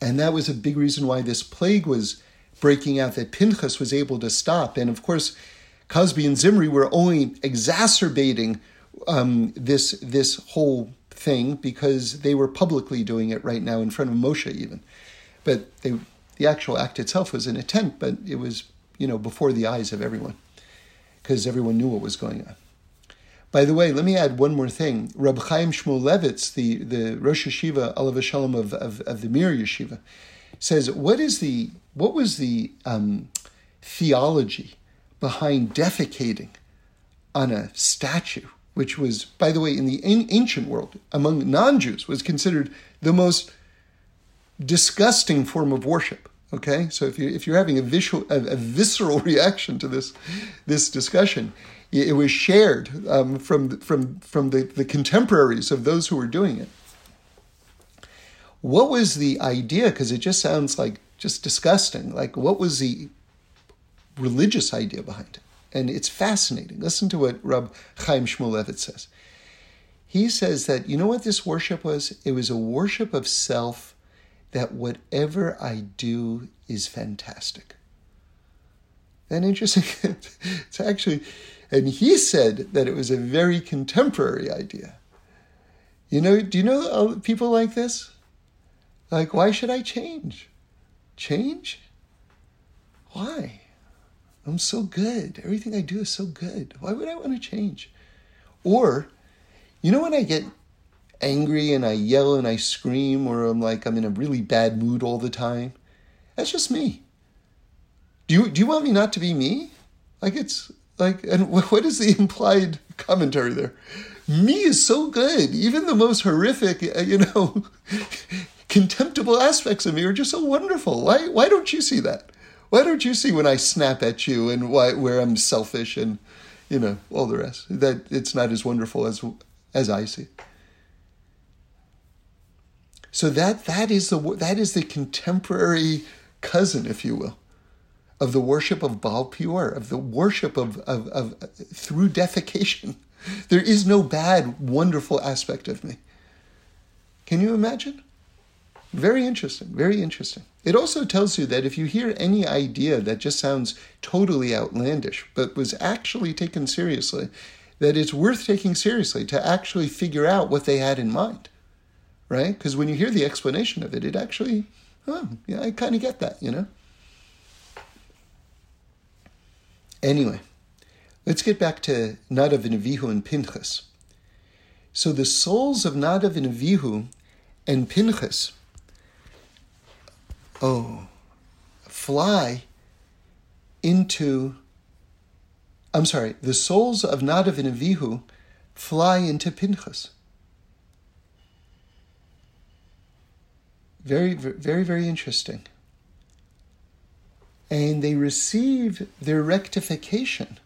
And that was a big reason why this plague was breaking out that Pinchas was able to stop. And of course, Cozbi and Zimri were only exacerbating um, this this whole thing because they were publicly doing it right now in front of Moshe even. But they, the actual act itself was an attempt, but it was, you know, before the eyes of everyone because everyone knew what was going on. By the way, let me add one more thing. Rab Chaim Shmulevitz, the, the Rosh Yeshiva Alav Shalom of, of, of the Mir Yeshiva, says, what is the what was the um, theology behind defecating on a statue? Which was, by the way, in the ancient world, among non Jews, was considered the most disgusting form of worship. Okay, so if you if you're having a visual a, a visceral reaction to this this discussion, it was shared um, from from from the, the contemporaries of those who were doing it. What was the idea? Because it just sounds like just disgusting. Like what was the religious idea behind it? And it's fascinating. Listen to what Rab Chaim Shmulevitz says. He says that, you know what this worship was? It was a worship of self that whatever I do is fantastic. And interesting, it's actually, and he said that it was a very contemporary idea. You know, do you know people like this? Like, why should I change? Change? Why? I'm so good. Everything I do is so good. Why would I want to change? Or, you know, when I get angry and I yell and I scream, or I'm like, I'm in a really bad mood all the time, that's just me. Do you, do you want me not to be me? Like, it's like, and what is the implied commentary there? Me is so good. Even the most horrific, uh, you know, contemptible aspects of me are just so wonderful. Why, why don't you see that? Why don't you see when I snap at you and why, where I'm selfish and, you know, all the rest? That it's not as wonderful as as I see. So that that is the that is the contemporary cousin, if you will, of the worship of Baal Peor, of the worship of, of, of through defecation. There is no bad, wonderful aspect of me. Can you imagine? Very interesting, very interesting. It also tells you that if you hear any idea that just sounds totally outlandish, but was actually taken seriously, that it's worth taking seriously to actually figure out what they had in mind, right? Because when you hear the explanation of it, it actually, oh, yeah, I kind of get that, you know? Anyway, let's get back to Nadav and Avihu and Pinchas. So the souls of Nadav and Avihu and Pinchas, oh, fly into, I'm sorry, the souls of Nadav and Avihu fly into Pinchas. Very, very, very interesting. And they receive their rectification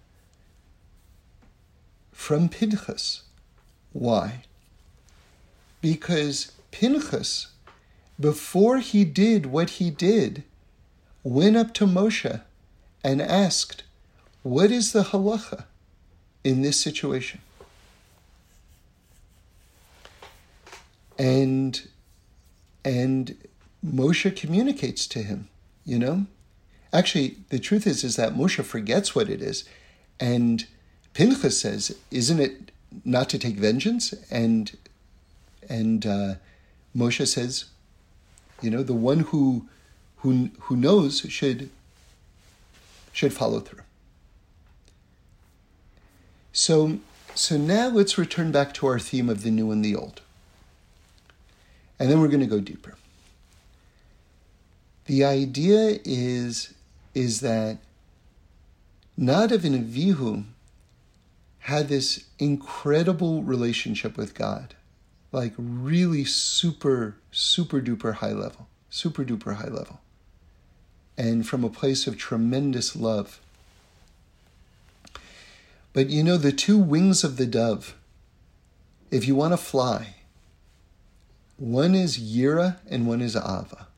from Pinchas. Why? Because Pinchas, before he did what he did, went up to Moshe and asked, What is the halacha in this situation? And and Moshe communicates to him, you know? Actually, the truth is is that Moshe forgets what it is. And Pinchas says, Isn't it not to take vengeance? And and uh, Moshe says, you know, the one who who who knows should should follow through. So so now let's return back to our theme of the new and the old. And then we're going to go deeper. The idea is is that Nadav and Avihu had this incredible relationship with God, like really super, super duper high level, super duper high level, and from a place of tremendous love. But you know, the two wings of the dove, if you want to fly, one is Yira and one is Ava.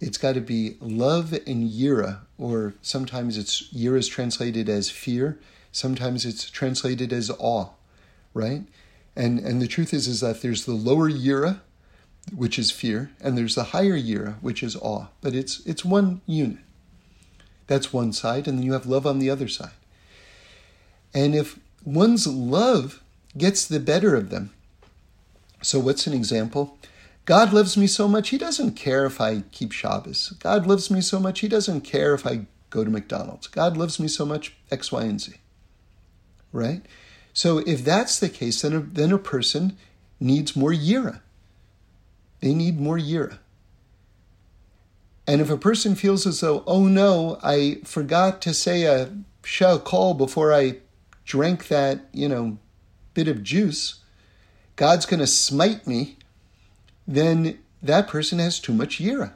It's got to be love and Yira, or sometimes it's Yira is translated as fear, Sometimes it's translated as awe, right? And and the truth is is that there's the lower yira, which is fear, and there's the higher yira, which is awe. But it's it's one unit. That's one side, and then you have love on the other side. And if one's love gets the better of them, so what's an example? God loves me so much, He doesn't care if I keep Shabbos. God loves me so much, He doesn't care if I go to McDonald's. God loves me so much, X, Y, and Z right? So if that's the case, then a, then a person needs more yira. They need more yira. And if a person feels as though, oh no, I forgot to say a shehakol before I drank that, you know, bit of juice, God's going to smite me, then that person has too much yira.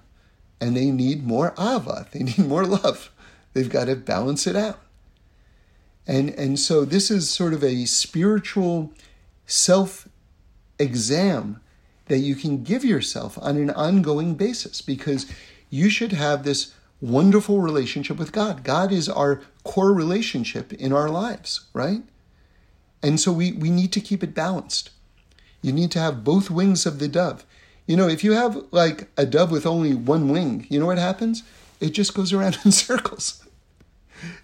And they need more ava. They need more love. They've got to balance it out. And, and so this is sort of a spiritual self exam that you can give yourself on an ongoing basis because you should have this wonderful relationship with God. God is our core relationship in our lives, right? And so we, we need to keep it balanced. You need to have both wings of the dove. You know, if you have like a dove with only one wing, you know what happens? It just goes around in circles.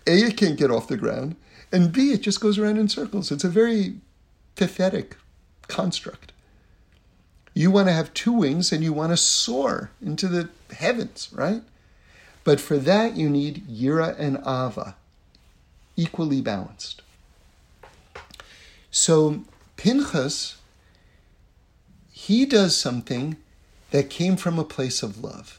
A, it can't get off the ground. And B, it just goes around in circles. It's a very pathetic construct. You want to have two wings and you want to soar into the heavens, right? But for that, you need Yira and Ava, equally balanced. So Pinchas, he does something that came from a place of love.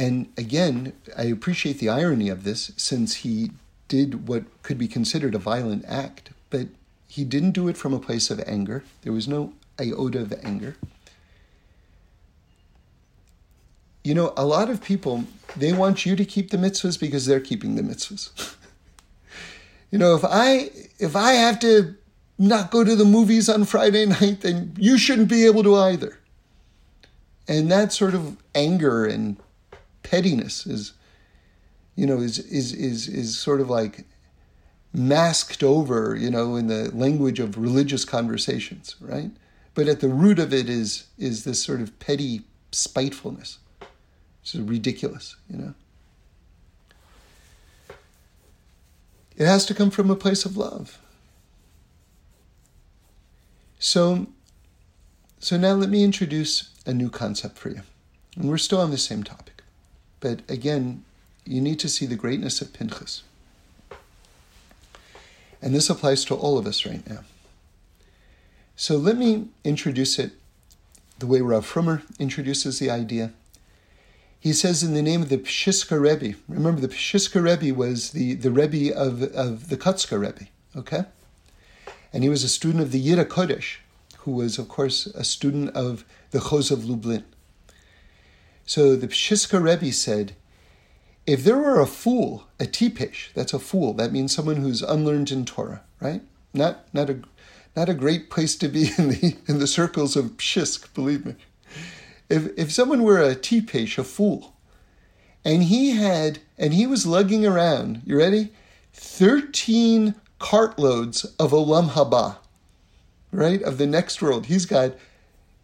And again, I appreciate the irony of this since he did what could be considered a violent act, but he didn't do it from a place of anger. There was no iota of anger. You know, a lot of people, they want you to keep the mitzvahs because they're keeping the mitzvahs. you know, if I if I have to not go to the movies on Friday night, then you shouldn't be able to either. And that sort of anger and pettiness is you know is is is is sort of like masked over you know in the language of religious conversations right? But at the root of it is is this sort of petty spitefulness. Is ridiculous you know? It has to come from a place of love. So so now let me introduce a new concept for you. And we're still on the same topic but again, you need to see the greatness of Pinchas. And this applies to all of us right now. So let me introduce it the way Rav Frummer introduces the idea. He says in the name of the Pshiska Rebbe. Remember, the Pshiska Rebbe was the, the Rebbe of, of the Kotzker Rebbe, okay? And he was a student of the Yid HaKodesh, who was, of course, a student of the Chozeh of Lublin. So the Pshiska Rebbe said, if there were a fool, a tipesh, that's a fool, that means someone who's unlearned in Torah, right? Not, not, a, not a great place to be in the, in the circles of Pshisk, believe me. If, if someone were a tipesh, a fool, and he had, and he was lugging around, you ready? 13 cartloads of Olam Haba, right? Of the next world. He's got,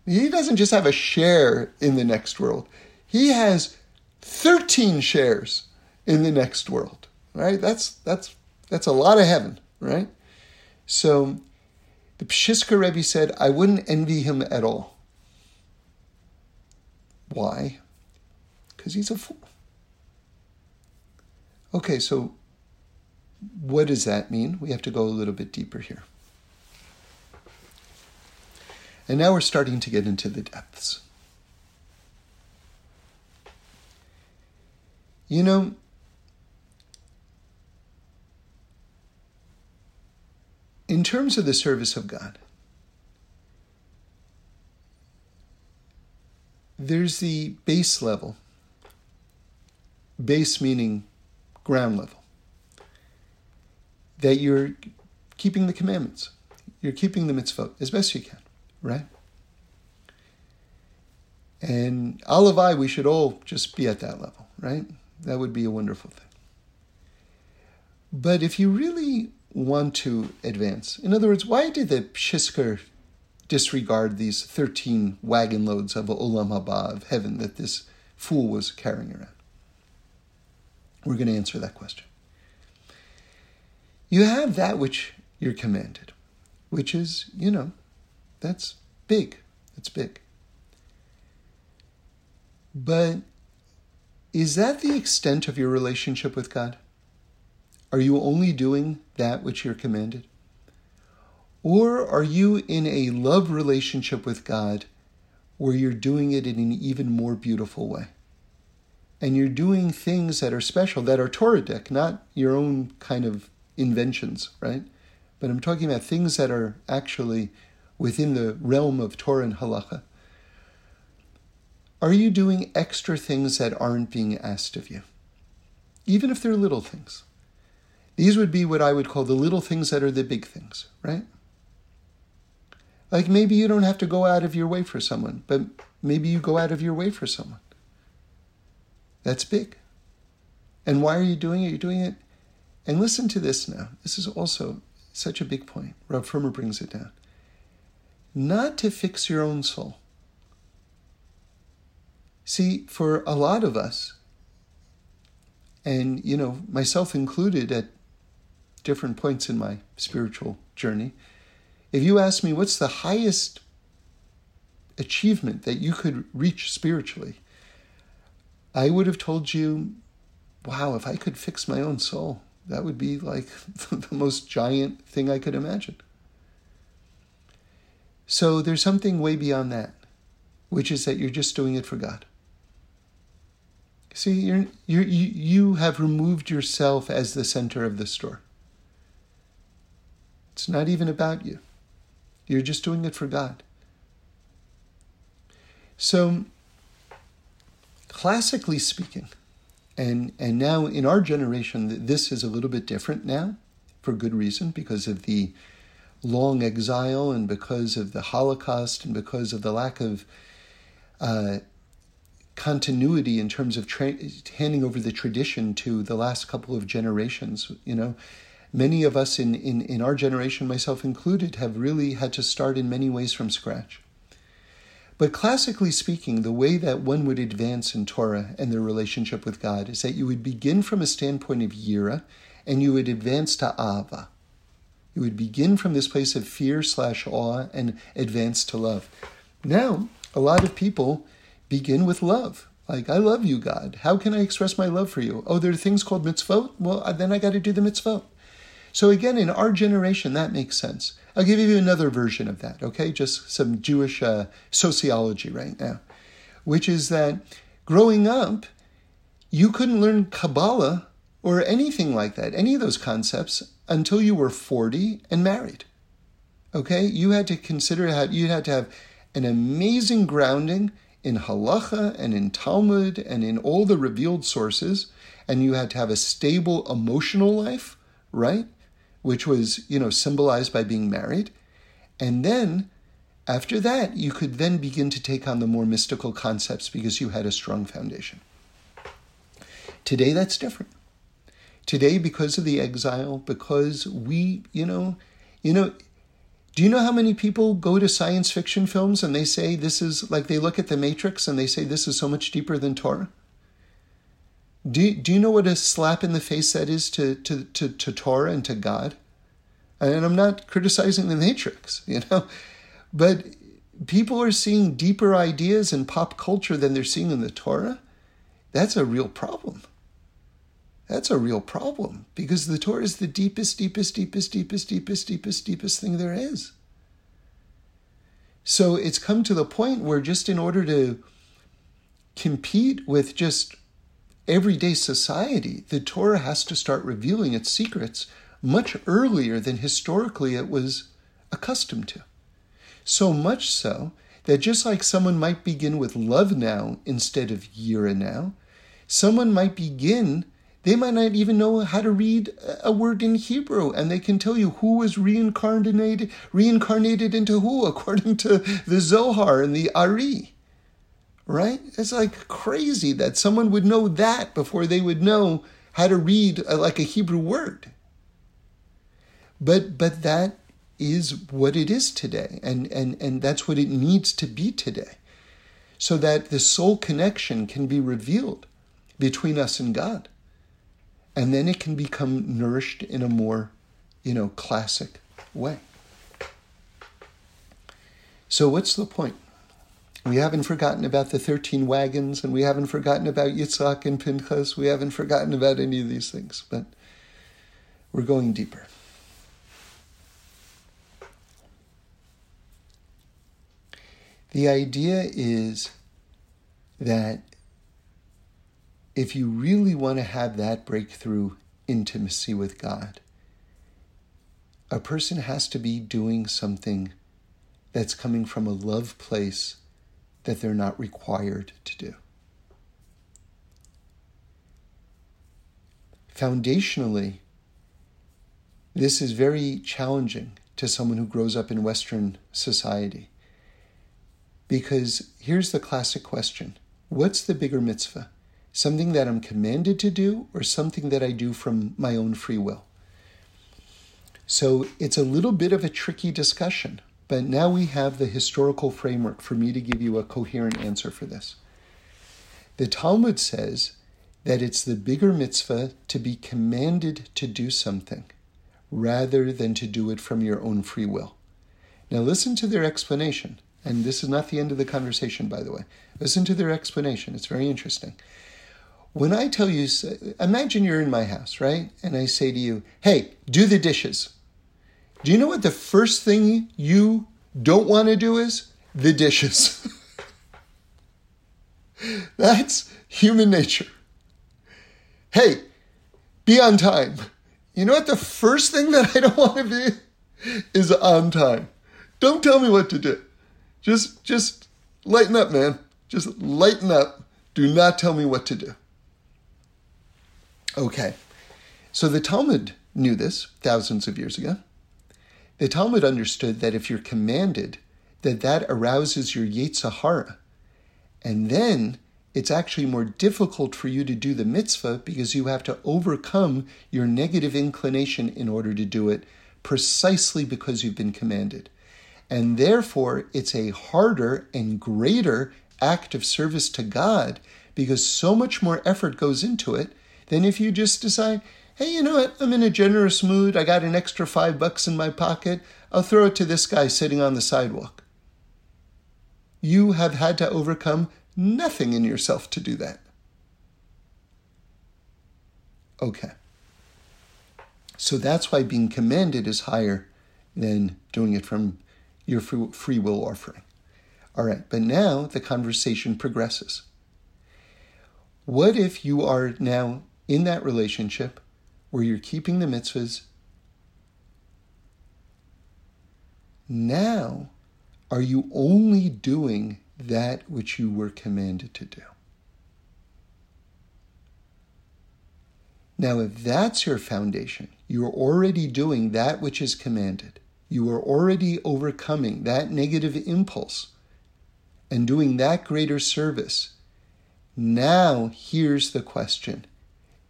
he doesn't just have a share in the next world. He has 13 shares in the next world, right? That's, that's, that's a lot of heaven, right? So the Pshiska Rebbe said, I wouldn't envy him at all. Why? Because he's a fool. Okay, so what does that mean? We have to go a little bit deeper here. And now we're starting to get into the depths. You know, in terms of the service of God, there's the base level, base meaning ground level, that you're keeping the commandments, you're keeping the mitzvot as best you can, right? And alavai, we should all just be at that level, right? That would be a wonderful thing. But if you really want to advance, in other words, why did the Pshisker disregard these 13 wagon loads of Olam Haba, of heaven, that this fool was carrying around? We're going to answer that question. You have that which you're commanded, which is, you know, that's big. That's big. But is that the extent of your relationship with God? Are you only doing that which you're commanded? Or are you in a love relationship with God where you're doing it in an even more beautiful way? And you're doing things that are special, that are Torahic, not your own kind of inventions, right? But I'm talking about things that are actually within the realm of Torah and Halacha. Are you doing extra things that aren't being asked of you? Even if they're little things. These would be what I would call the little things that are the big things, right? Like maybe you don't have to go out of your way for someone, but maybe you go out of your way for someone. That's big. And why are you doing it? You're doing it. And listen to this now. This is also such a big point. Rav Frummer brings it down. Not to fix your own soul See, for a lot of us, and you know, myself included at different points in my spiritual journey, if you ask me what's the highest achievement that you could reach spiritually, I would have told you, wow, if I could fix my own soul, that would be like the most giant thing I could imagine. So there's something way beyond that, which is that you're just doing it for God. See, you're, you're, you you have removed yourself as the center of the store. It's not even about you. You're just doing it for God. So, classically speaking, and, and now in our generation, this is a little bit different now for good reason because of the long exile and because of the Holocaust and because of the lack of uh, continuity in terms of tra- handing over the tradition to the last couple of generations. You know, many of us in, in, in our generation, myself included, have really had to start in many ways from scratch. But classically speaking, the way that one would advance in Torah and their relationship with God is that you would begin from a standpoint of Yira and you would advance to Ava. You would begin from this place of fear slash awe and advance to love. Now, a lot of people begin with love. Like, I love you, God. How can I express my love for you? Oh, there are things called mitzvot? Well, then I got to do the mitzvot. So again, in our generation, that makes sense. I'll give you another version of that, okay? Just some Jewish uh, sociology right now, which is that growing up, you couldn't learn Kabbalah or anything like that, any of those concepts, until you were 40 and married. Okay? You had to consider how you had to have an amazing grounding in halacha and in Talmud and in all the revealed sources, and you had to have a stable emotional life, right? which was, you know, symbolized by being married. And then after that, you could then begin to take on the more mystical concepts because you had a strong foundation. Today, that's different. Today, because of the exile, because we, you know, you know, do you know how many people go to science fiction films and they say this is like they look at the Matrix and they say this is so much deeper than Torah? Do, do you know what a slap in the face that is to, to, to, to Torah and to God? And I'm not criticizing the Matrix, you know, but people are seeing deeper ideas in pop culture than they're seeing in the Torah. That's a real problem. That's a real problem because the Torah is the deepest, deepest, deepest, deepest, deepest, deepest, deepest thing there is. So it's come to the point where just in order to compete with just everyday society, the Torah has to start revealing its secrets much earlier than historically it was accustomed to. So much so that just like someone might begin with love now instead of yira now, someone might begin, they might not even know how to read a word in Hebrew, and they can tell you who was reincarnated, reincarnated into who according to the Zohar and the Ari right? It's like crazy that someone would know that before they would know how to read a, like a Hebrew word. But but that is what it is today, and and and that's what it needs to be today, so that the soul connection can be revealed between us and God, and then it can become nourished in a more, you know, classic way. So what's the point? We haven't forgotten about the 13 wagons, and we haven't forgotten about Yitzhak and Pinchas. We haven't forgotten about any of these things, but we're going deeper. The idea is that if you really want to have that breakthrough intimacy with God, a person has to be doing something that's coming from a love place that they're not required to do. Foundationally, this is very challenging to someone who grows up in Western society. Because here's the classic question What's the bigger mitzvah? Something that I'm commanded to do or something that I do from my own free will? So it's a little bit of a tricky discussion. But now we have the historical framework for me to give you a coherent answer for this. The Talmud says that it's the bigger mitzvah to be commanded to do something rather than to do it from your own free will. Now, listen to their explanation. And this is not the end of the conversation, by the way. Listen to their explanation, it's very interesting. When I tell you, imagine you're in my house, right? And I say to you, hey, do the dishes. Do you know what the first thing you don't want to do is? The dishes. That's human nature. Hey, be on time. You know what the first thing that I don't want to be is on time. Don't tell me what to do. Just just lighten up, man. Just lighten up. Do not tell me what to do. Okay. So the Talmud knew this thousands of years ago. The Talmud understood that if you're commanded, that that arouses your Yetzer Hara. And then it's actually more difficult for you to do the mitzvah because you have to overcome your negative inclination in order to do it precisely because you've been commanded. And therefore, it's a harder and greater act of service to God because so much more effort goes into it than if you just decide, hey, you know what? I'm in a generous mood. I got an extra five bucks in my pocket. I'll throw it to this guy sitting on the sidewalk. You have had to overcome nothing in yourself to do that. Okay. So that's why being commanded is higher than doing it from your free will offering. All right, but now the conversation progresses. What if you are now in that relationship where you're keeping the mitzvahs? Now, are you only doing that which you were commanded to do? Now, if that's your foundation, you are already doing that which is commanded. You are already overcoming that negative impulse and doing that greater service. Now, here's the question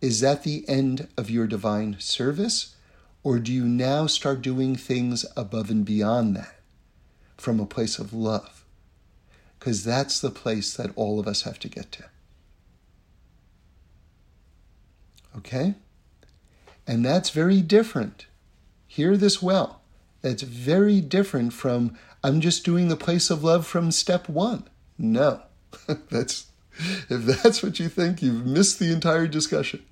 Is that the end of your divine service? Or do you now start doing things above and beyond that from a place of love? Because that's the place that all of us have to get to. Okay? And that's very different. Hear this well. That's very different from I'm just doing the place of love from step one. No. that's if that's what you think, you've missed the entire discussion.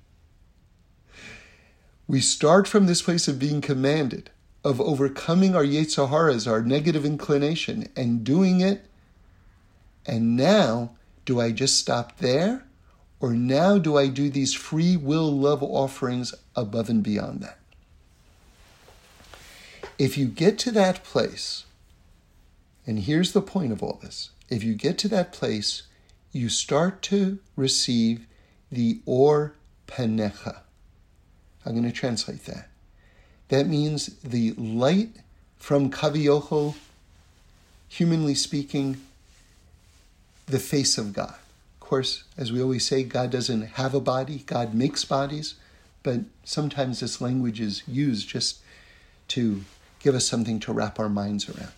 We start from this place of being commanded, of overcoming our Yetzer our negative inclination, and doing it. And now, do I just stop there? Or now do I do these free will love offerings above and beyond that? If you get to that place, and here's the point of all this if you get to that place, you start to receive the or panecha. I'm going to translate that. That means the light from Kaviochel, humanly speaking, the face of God Of course, as we always say, God doesn't have a body, God makes bodies, but sometimes this language is used just to give us something to wrap our minds around.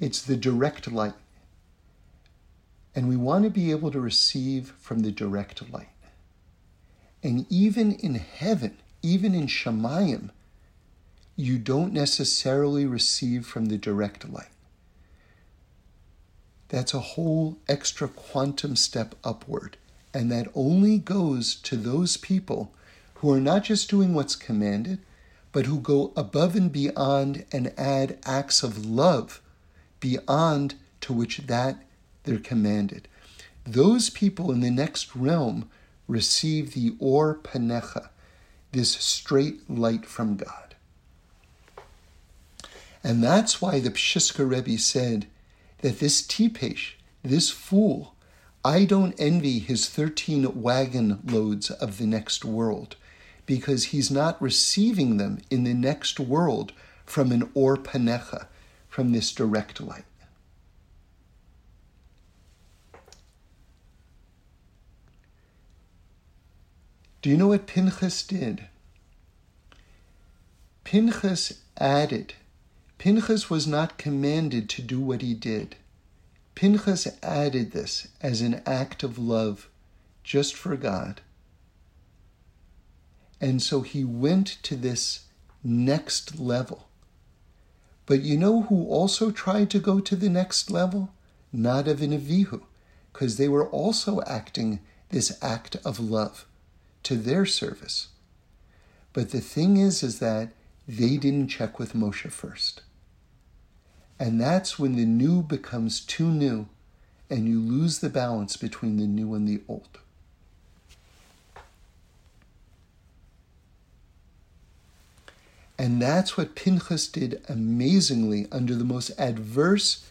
It's the direct light. And we want to be able to receive from the direct light. And even in heaven, even in Shemayim, you don't necessarily receive from the direct light. That's a whole extra quantum step upward. And that only goes to those people who are not just doing what's commanded, but who go above and beyond and add acts of love beyond to which that they're commanded. Those people in the next realm receive the Or Panecha, this straight light from God. And that's why the Pshiska Rebbe said, that this Tipesh, this fool, I don't envy his 13 wagon loads of the next world because he's not receiving them in the next world from an or panecha, from this direct light. Do you know what Pinchas did? Pinchas added Pinchas was not commanded to do what he did. Pinchas added this as an act of love just for God. And so he went to this next level. But you know who also tried to go to the next level? Nadav and Avihu, because they were also acting this act of love to their service. But the thing is, is that they didn't check with Moshe first. And that's when the new becomes too new and you lose the balance between the new and the old. And that's what Pinchas did amazingly under the most adverse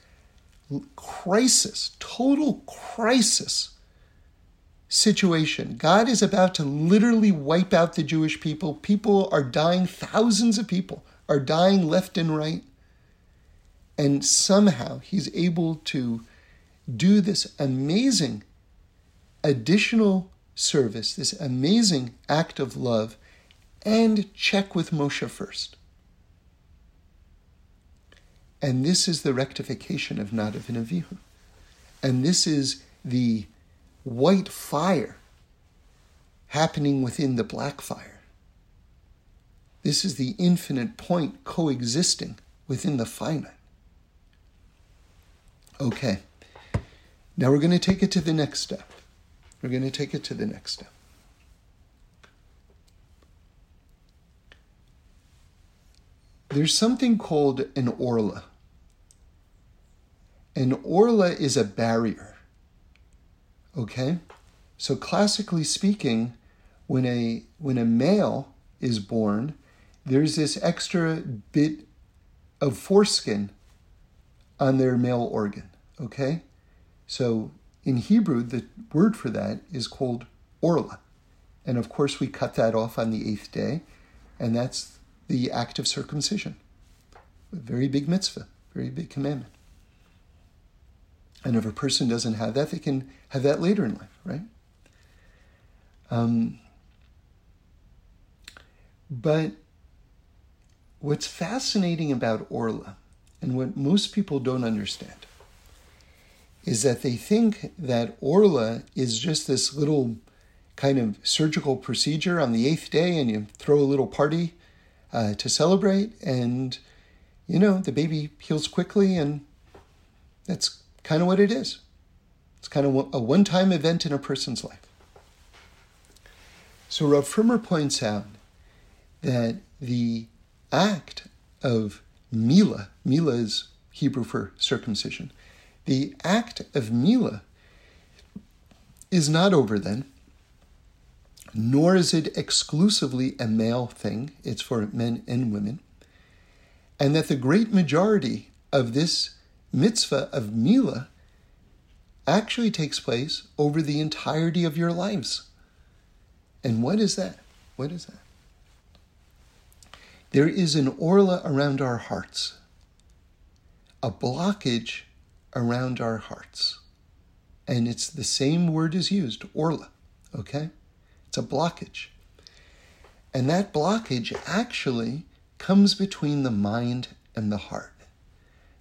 crisis, total crisis situation. God is about to literally wipe out the Jewish people. People are dying, thousands of people are dying left and right. And somehow he's able to do this amazing additional service, this amazing act of love, and check with Moshe first. And this is the rectification of Nadav and Avihu. And this is the white fire happening within the black fire. This is the infinite point coexisting within the finite. Okay. Now we're going to take it to the next step. We're going to take it to the next step. There's something called an orla. An orla is a barrier. Okay? So classically speaking, when a when a male is born, there's this extra bit of foreskin on their male organ. Okay? So in Hebrew, the word for that is called orla. And of course, we cut that off on the eighth day, and that's the act of circumcision. A very big mitzvah, very big commandment. And if a person doesn't have that, they can have that later in life, right? Um, but what's fascinating about Orla, and what most people don't understand, is that they think that Orla is just this little kind of surgical procedure on the eighth day, and you throw a little party uh, to celebrate, and you know the baby heals quickly, and that's kind of what it is. It's kind of a one-time event in a person's life. So Rav Frommer points out that the act of Mila, Mila is Hebrew for circumcision, the act of Mila is not over then, nor is it exclusively a male thing, it's for men and women, and that the great majority of this mitzvah of Mila actually takes place over the entirety of your lives. And what is that? What is that? There is an orla around our hearts, a blockage around our hearts. And it's the same word is used, orla, okay? It's a blockage. And that blockage actually comes between the mind and the heart.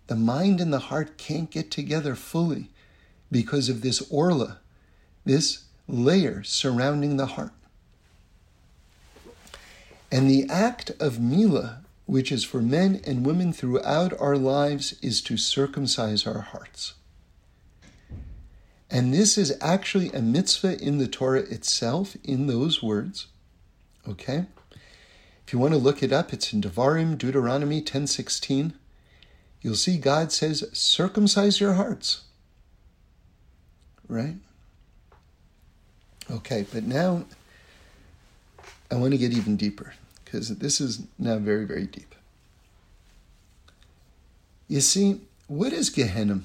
The mind and the heart can't get together fully because of this orla, this layer surrounding the heart. And the act of Mila, which is for men and women throughout our lives, is to circumcise our hearts. And this is actually a mitzvah in the Torah itself, in those words. Okay? If you want to look it up, it's in Devarim, Deuteronomy 10:16. You'll see God says, circumcise your hearts. Right? Okay, but now I want to get even deeper because this is now very, very deep. You see, what is Gehenna?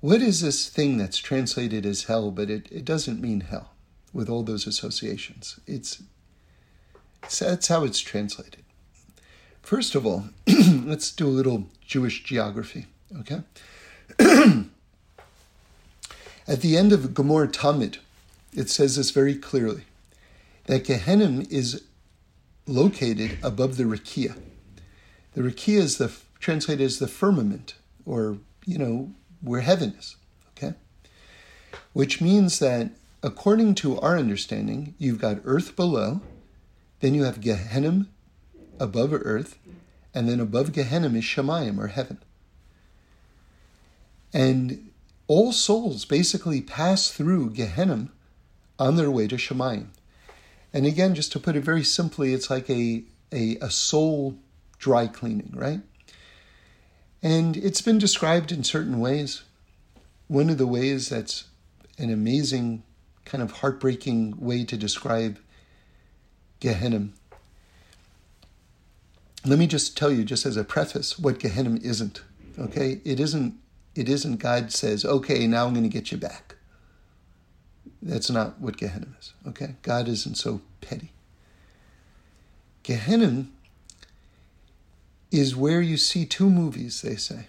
What is this thing that's translated as hell, but it, it doesn't mean hell with all those associations? It's, it's that's how it's translated. First of all, let's do a little Jewish geography, okay? At the end of Gemor Tamid, it says this very clearly that Gehenna is located above the Rakia. The Rakia is the translated as the firmament, or you know where heaven is. Okay, which means that according to our understanding, you've got earth below, then you have Gehenna above earth, and then above Gehenna is Shemayim or heaven. And all souls basically pass through Gehenna on their way to Shemayim. And again, just to put it very simply, it's like a, a, a soul dry cleaning, right? And it's been described in certain ways. One of the ways that's an amazing, kind of heartbreaking way to describe Gehenna. Let me just tell you, just as a preface, what Gehenna isn't. Okay, it isn't. It isn't. God says, "Okay, now I'm going to get you back." That's not what Gehenna is. Okay? God isn't so petty. Gehenna is where you see two movies, they say.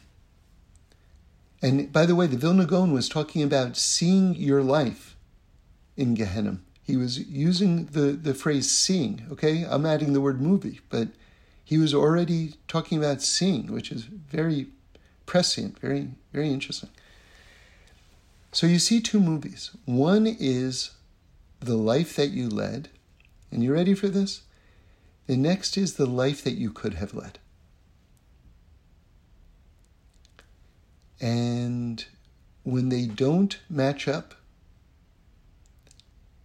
And by the way, the Vilna Gaon was talking about seeing your life in Gehenna. He was using the, the phrase seeing, okay? I'm adding the word movie, but he was already talking about seeing, which is very prescient, very, very interesting. So you see two movies. One is the life that you led, and you ready for this? The next is the life that you could have led. And when they don't match up,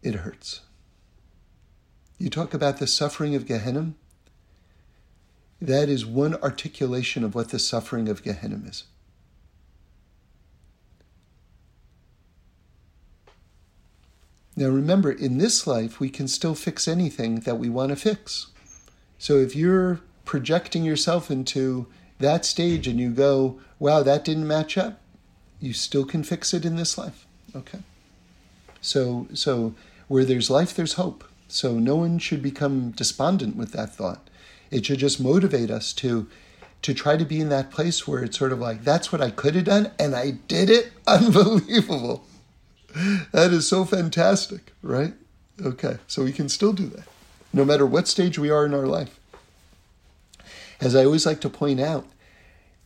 it hurts. You talk about the suffering of Gehenna. That is one articulation of what the suffering of Gehenna is. Now remember, in this life, we can still fix anything that we want to fix. So if you're projecting yourself into that stage and you go, wow, that didn't match up, you still can fix it in this life. Okay. So so where there's life, there's hope. So no one should become despondent with that thought. It should just motivate us to to try to be in that place where it's sort of like, that's what I could have done, and I did it. Unbelievable. That is so fantastic, right? Okay, so we can still do that, no matter what stage we are in our life. As I always like to point out,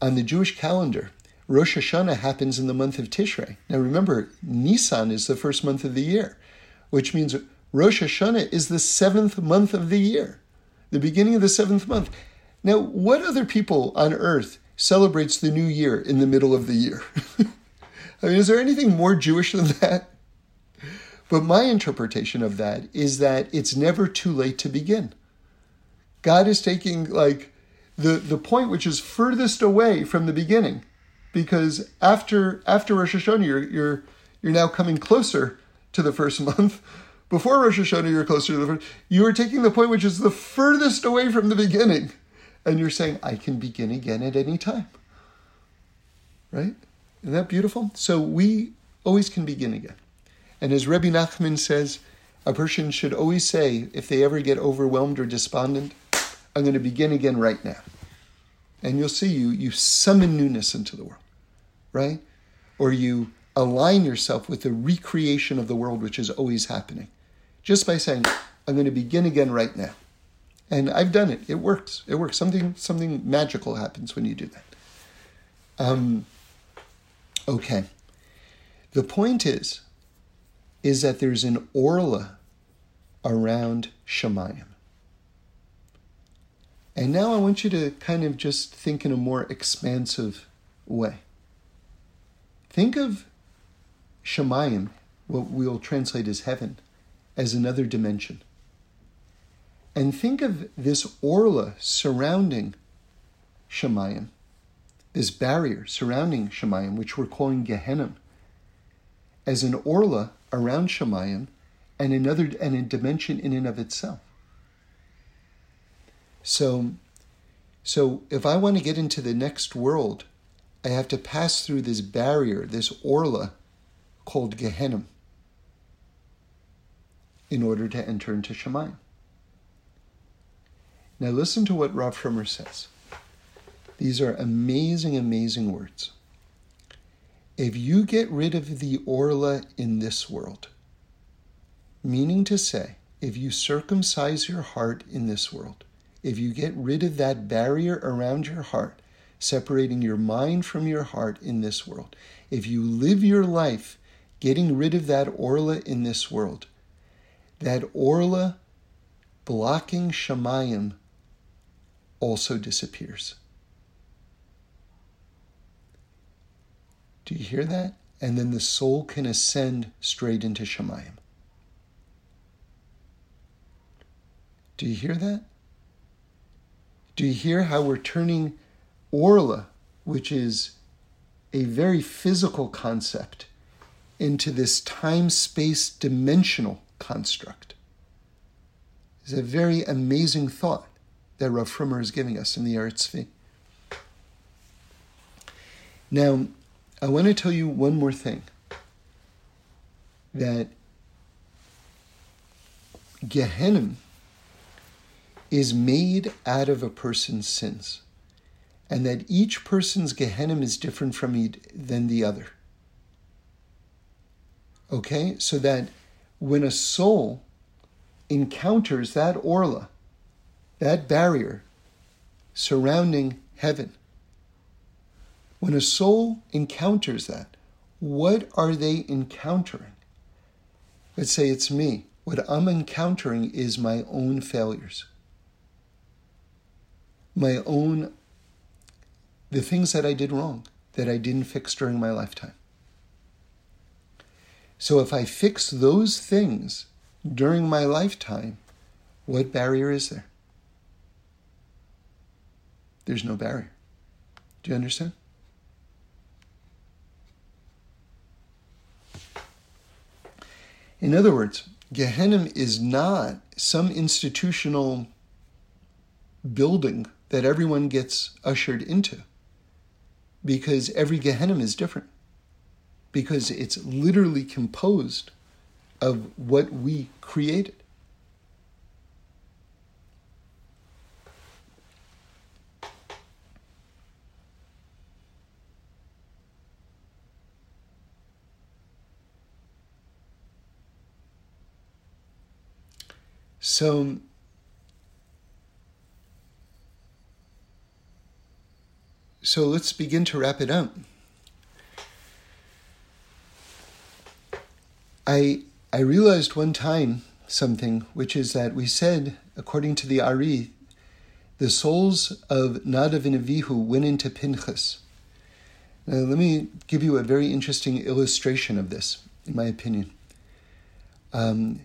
on the Jewish calendar, Rosh Hashanah happens in the month of Tishrei. Now remember, Nisan is the first month of the year, which means Rosh Hashanah is the seventh month of the year, the beginning of the seventh month. Now, what other people on earth celebrates the new year in the middle of the year? I mean, is there anything more Jewish than that? But my interpretation of that is that it's never too late to begin. God is taking like the, the point which is furthest away from the beginning, because after after Rosh Hashanah you're you're you're now coming closer to the first month. Before Rosh Hashanah you're closer to the first. You are taking the point which is the furthest away from the beginning, and you're saying I can begin again at any time. Right? Isn't that beautiful? So we always can begin again. And as Rebbe Nachman says, a person should always say, if they ever get overwhelmed or despondent, I'm going to begin again right now. And you'll see you, you summon newness into the world, right? Or you align yourself with the recreation of the world, which is always happening, just by saying, I'm going to begin again right now. And I've done it. It works. It works. Something something magical happens when you do that. Um, okay. The point is, is that there's an orla around Shemayim. And now I want you to kind of just think in a more expansive way. Think of Shemayim, what we'll translate as heaven, as another dimension. And think of this orla surrounding Shemayim, this barrier surrounding Shemayim, which we're calling Gehenna, as an orla around Shemayim and another and a dimension in and of itself. So, so if I want to get into the next world, I have to pass through this barrier, this orla called Gehenna, in order to enter into Shemayim. Now listen to what Rav Frommer says. These are amazing, amazing words. If you get rid of the orla in this world, meaning to say, if you circumcise your heart in this world, if you get rid of that barrier around your heart, separating your mind from your heart in this world, if you live your life getting rid of that orla in this world, that orla blocking Shemayim also disappears. Do you hear that? And then the soul can ascend straight into Shemayim. Do you hear that? Do you hear how we're turning Orla, which is a very physical concept, into this time space dimensional construct? It's a very amazing thought that Rav Frommer is giving us in the Eretz. Now, I want to tell you one more thing that Gehenna is made out of a person's sins, and that each person's Gehenna is different from than the other. Okay, so that when a soul encounters that orla, that barrier surrounding heaven, when a soul encounters that, what are they encountering? Let's say it's me. What I'm encountering is my own failures, my own, the things that I did wrong, that I didn't fix during my lifetime. So if I fix those things during my lifetime, what barrier is there? There's no barrier. Do you understand? In other words, Gehenna is not some institutional building that everyone gets ushered into because every Gehenna is different because it's literally composed of what we created. So, so let's begin to wrap it up. I I realized one time something, which is that we said, according to the Ari, the souls of Nadav and Avihu went into Pinchas. Now, let me give you a very interesting illustration of this, in my opinion. Um,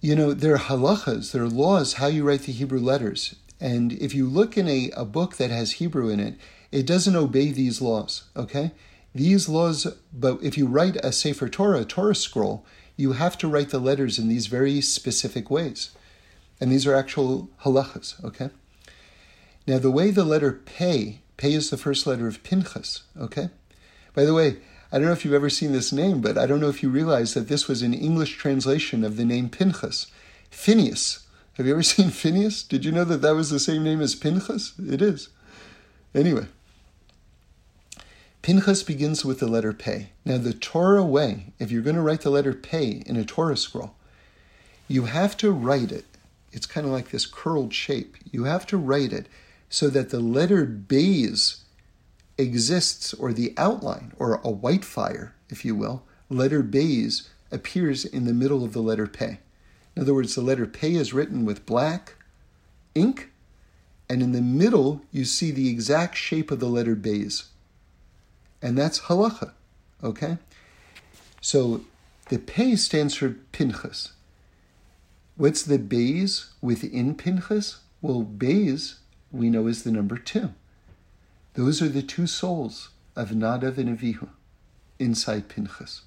you know, there are halachas, there are laws how you write the Hebrew letters. And if you look in a, a book that has Hebrew in it, it doesn't obey these laws, okay? These laws, but if you write a Sefer Torah, a Torah scroll, you have to write the letters in these very specific ways. And these are actual halachas, okay? Now, the way the letter Pei, Pei is the first letter of Pinchas, okay? By the way, I don't know if you've ever seen this name, but I don't know if you realize that this was an English translation of the name Pinchas. Phineas. Have you ever seen Phineas? Did you know that that was the same name as Pinchas? It is. Anyway, Pinchas begins with the letter Pei. Now, the Torah way, if you're going to write the letter Pei in a Torah scroll, you have to write it. It's kind of like this curled shape. You have to write it so that the letter Beis exists, or the outline, or a white fire, if you will, letter Beis appears in the middle of the letter Pei. In other words, the letter Pei is written with black ink, and in the middle you see the exact shape of the letter Beis. And that's halacha, okay? So the Pei stands for Pinchas. What's the Beis within Pinchas? Well, Beis we know is the number two. Those are the two souls of Nadav and Avihu inside Pinchas,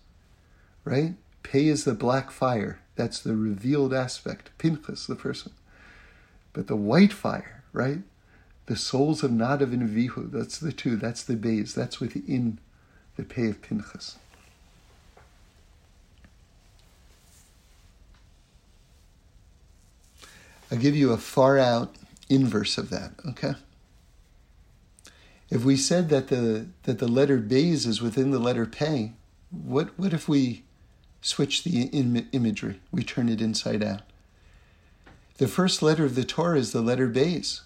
right? Pei is the black fire. That's the revealed aspect. Pinchas, the person. But the white fire, right? The souls of Nadav and Avihu, that's the two. That's the Beis. That's within the Pei of Pinchas. I'll give you a far out inverse of that, okay? If we said that the that the letter Beis is within the letter Pei, what what if we switch the Im- imagery? We turn it inside out. The first letter of the Torah is the letter Beis.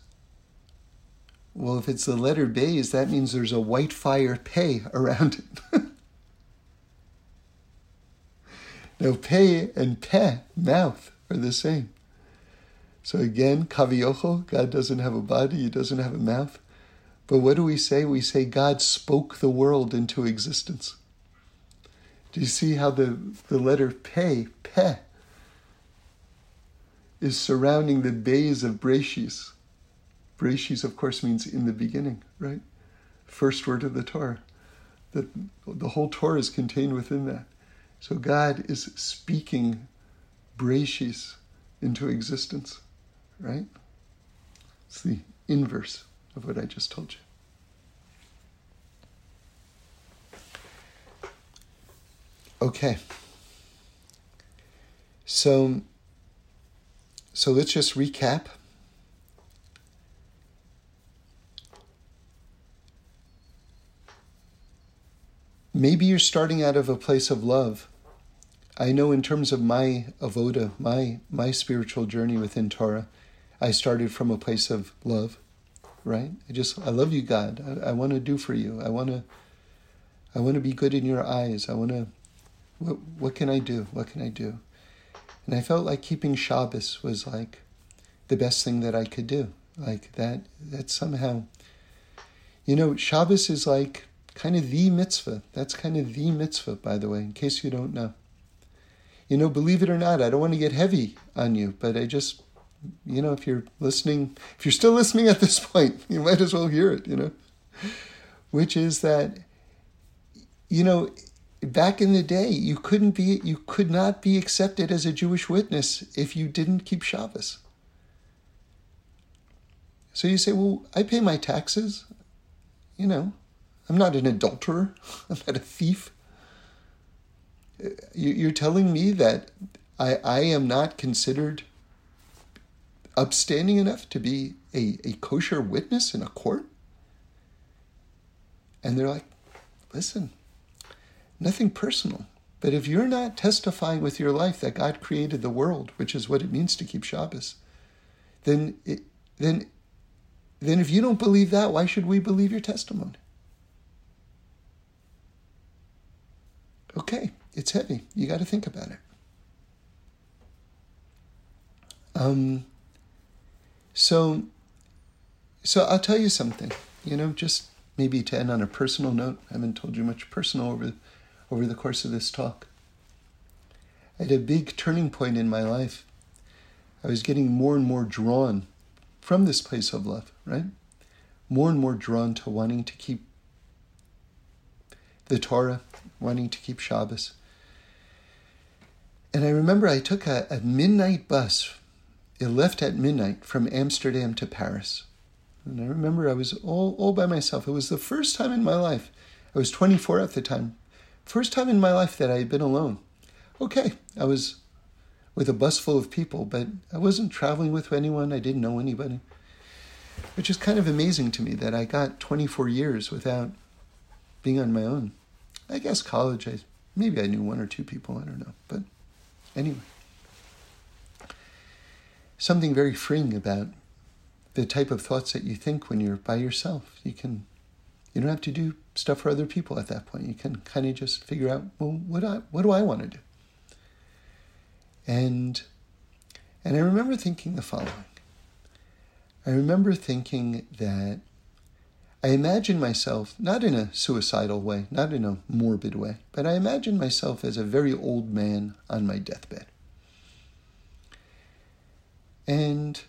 Well, if it's the letter Beis, that means there's a white fire Pei around it. now, Pei and Peh, mouth, are the same. So again, Kaviocho, God doesn't have a body, He doesn't have a mouth. But what do we say? We say God spoke the world into existence. Do you see how the, the letter Pe, Pe, is surrounding the Beis of Breshis? Breshis, of course, means in the beginning, right? First word of the Torah. That the whole Torah is contained within that. So God is speaking Breshis into existence, right? It's the inverse of what I just told you. Okay. So so let's just recap. Maybe you're starting out of a place of love. I know in terms of my avoda, my my spiritual journey within Torah, I started from a place of love right? I just I love you, God. I, I want to do for you. I want to I want to be good in your eyes. I want to what what can I do? What can I do? And I felt like keeping Shabbos was like the best thing that I could do. Like that that somehow you know, Shabbos is like kind of the mitzvah. That's kind of the mitzvah, by the way, in case you don't know. You know, believe it or not, I don't want to get heavy on you, but I just, you know, if you're listening, if you're still listening at this point, you might as well hear it, you know, which is that, you know, back in the day, you couldn't be, you could not be accepted as a Jewish witness if you didn't keep Shabbos. So you say, well, I pay my taxes. You know, I'm not an adulterer. I'm not a thief. You're telling me that I, I am not considered upstanding enough to be a, a kosher witness in a court? And they're like, listen, nothing personal. But if you're not testifying with your life that God created the world, which is what it means to keep Shabbos, then it, then then if you don't believe that, why should we believe your testimony? Okay, it's heavy. You got to think about it. Um, so, so I'll tell you something. You know, just maybe to end on a personal note. I haven't told you much personal over, over the course of this talk. I had a big turning point in my life. I was getting more and more drawn from this place of love, right? More and more drawn to wanting to keep the Torah, wanting to keep Shabbos. And I remember I took a, a midnight bus. It left at midnight from Amsterdam to Paris. And I remember I was all, all by myself. It was the first time in my life. I was 24 at the time. First time in my life that I had been alone. Okay, I was with a bus full of people, but I wasn't traveling with anyone. I didn't know anybody. Which is kind of amazing to me that I got 24 years without being on my own. I guess college, I, maybe I knew one or two people, I don't know. But anyway, something very freeing about the type of thoughts that you think when you're by yourself. You can, you don't have to do stuff for other people at that point. You can kind of just figure out, well, what I, what do I want to do? And and I remember thinking the following. I remember thinking that I imagine myself not in a suicidal way, not in a morbid way, but I imagine myself as a very old man on my deathbed. And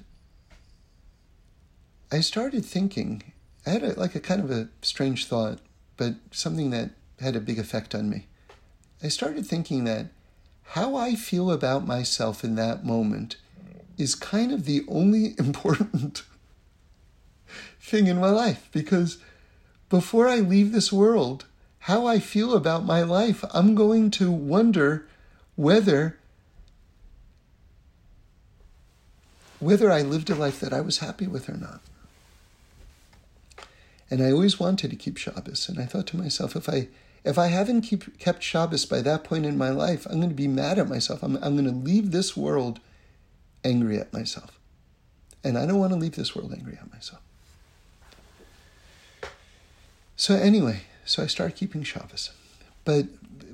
I started thinking, I had a, like a kind of a strange thought, but something that had a big effect on me. I started thinking that how I feel about myself in that moment is kind of the only important thing in my life because before I leave this world, how I feel about my life, I'm going to wonder whether whether I lived a life that I was happy with or not. And I always wanted to keep Shabbos, and I thought to myself, if I if I haven't keep, kept Shabbos by that point in my life, I'm going to be mad at myself. I'm, I'm going to leave this world angry at myself. And I don't want to leave this world angry at myself. So anyway, so I started keeping Shabbos. But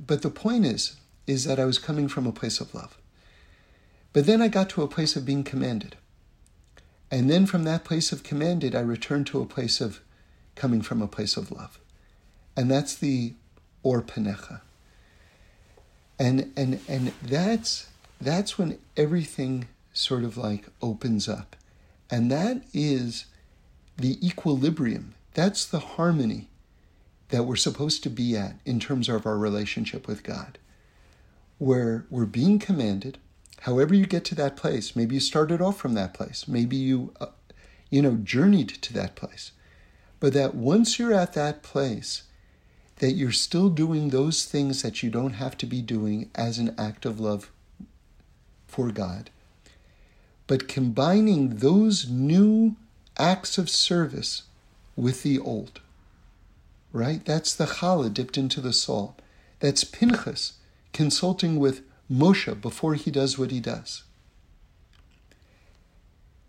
but the point is, is that I was coming from a place of love. But then I got to a place of being commanded. And then from that place of commanded, I returned to a place of coming from a place of love. And that's the or panecha. And and and that's that's when everything sort of like opens up. And that is the equilibrium. That's the harmony that we're supposed to be at in terms of our relationship with God. Where we're being commanded, however you get to that place, maybe you started off from that place, maybe you uh, you know journeyed to that place. But that once you're at that place, that you're still doing those things that you don't have to be doing as an act of love for God. But combining those new acts of service with the old. Right? That's the challah dipped into the salt. That's Pinchas consulting with Moshe before he does what he does.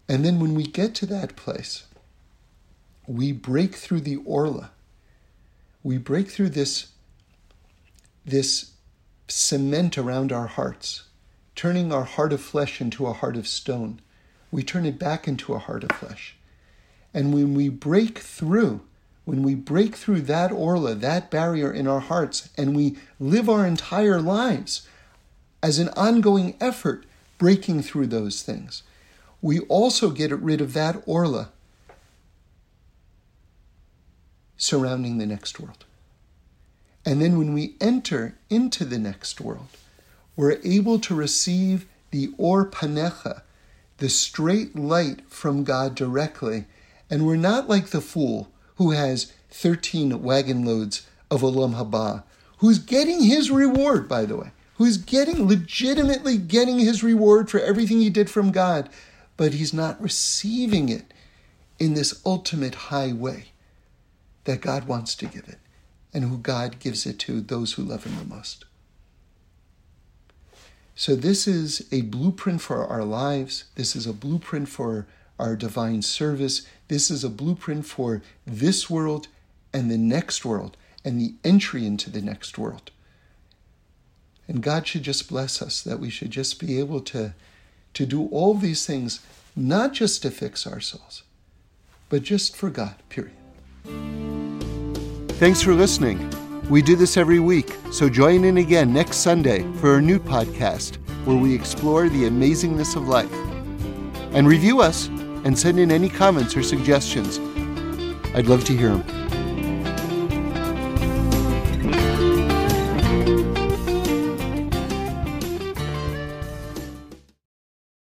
And then when we get to that place, we break through the orla we break through this, this cement around our hearts, turning our heart of flesh into a heart of stone. We turn it back into a heart of flesh. And when we break through, when we break through that orla, that barrier in our hearts, and we live our entire lives as an ongoing effort breaking through those things, we also get rid of that orla surrounding the next world. And then when we enter into the next world, we're able to receive the Or Panecha, the straight light from God directly, and we're not like the fool who has 13 wagon loads of Olam Haba, who's getting his reward, by the way, who's getting, legitimately getting his reward for everything he did from God, but he's not receiving it in this ultimate high way that God wants to give it and who God gives it to those who love him the most. So, this is a blueprint for our lives. This is a blueprint for our divine service. This is a blueprint for this world and the next world and the entry into the next world. And God should just bless us that we should just be able to, to do all these things, not just to fix our souls, but just for God, period. Thanks for listening. We do this every week, so join in again next Sunday for a new podcast where we explore the amazingness of life. And review us and send in any comments or suggestions. I'd love to hear them.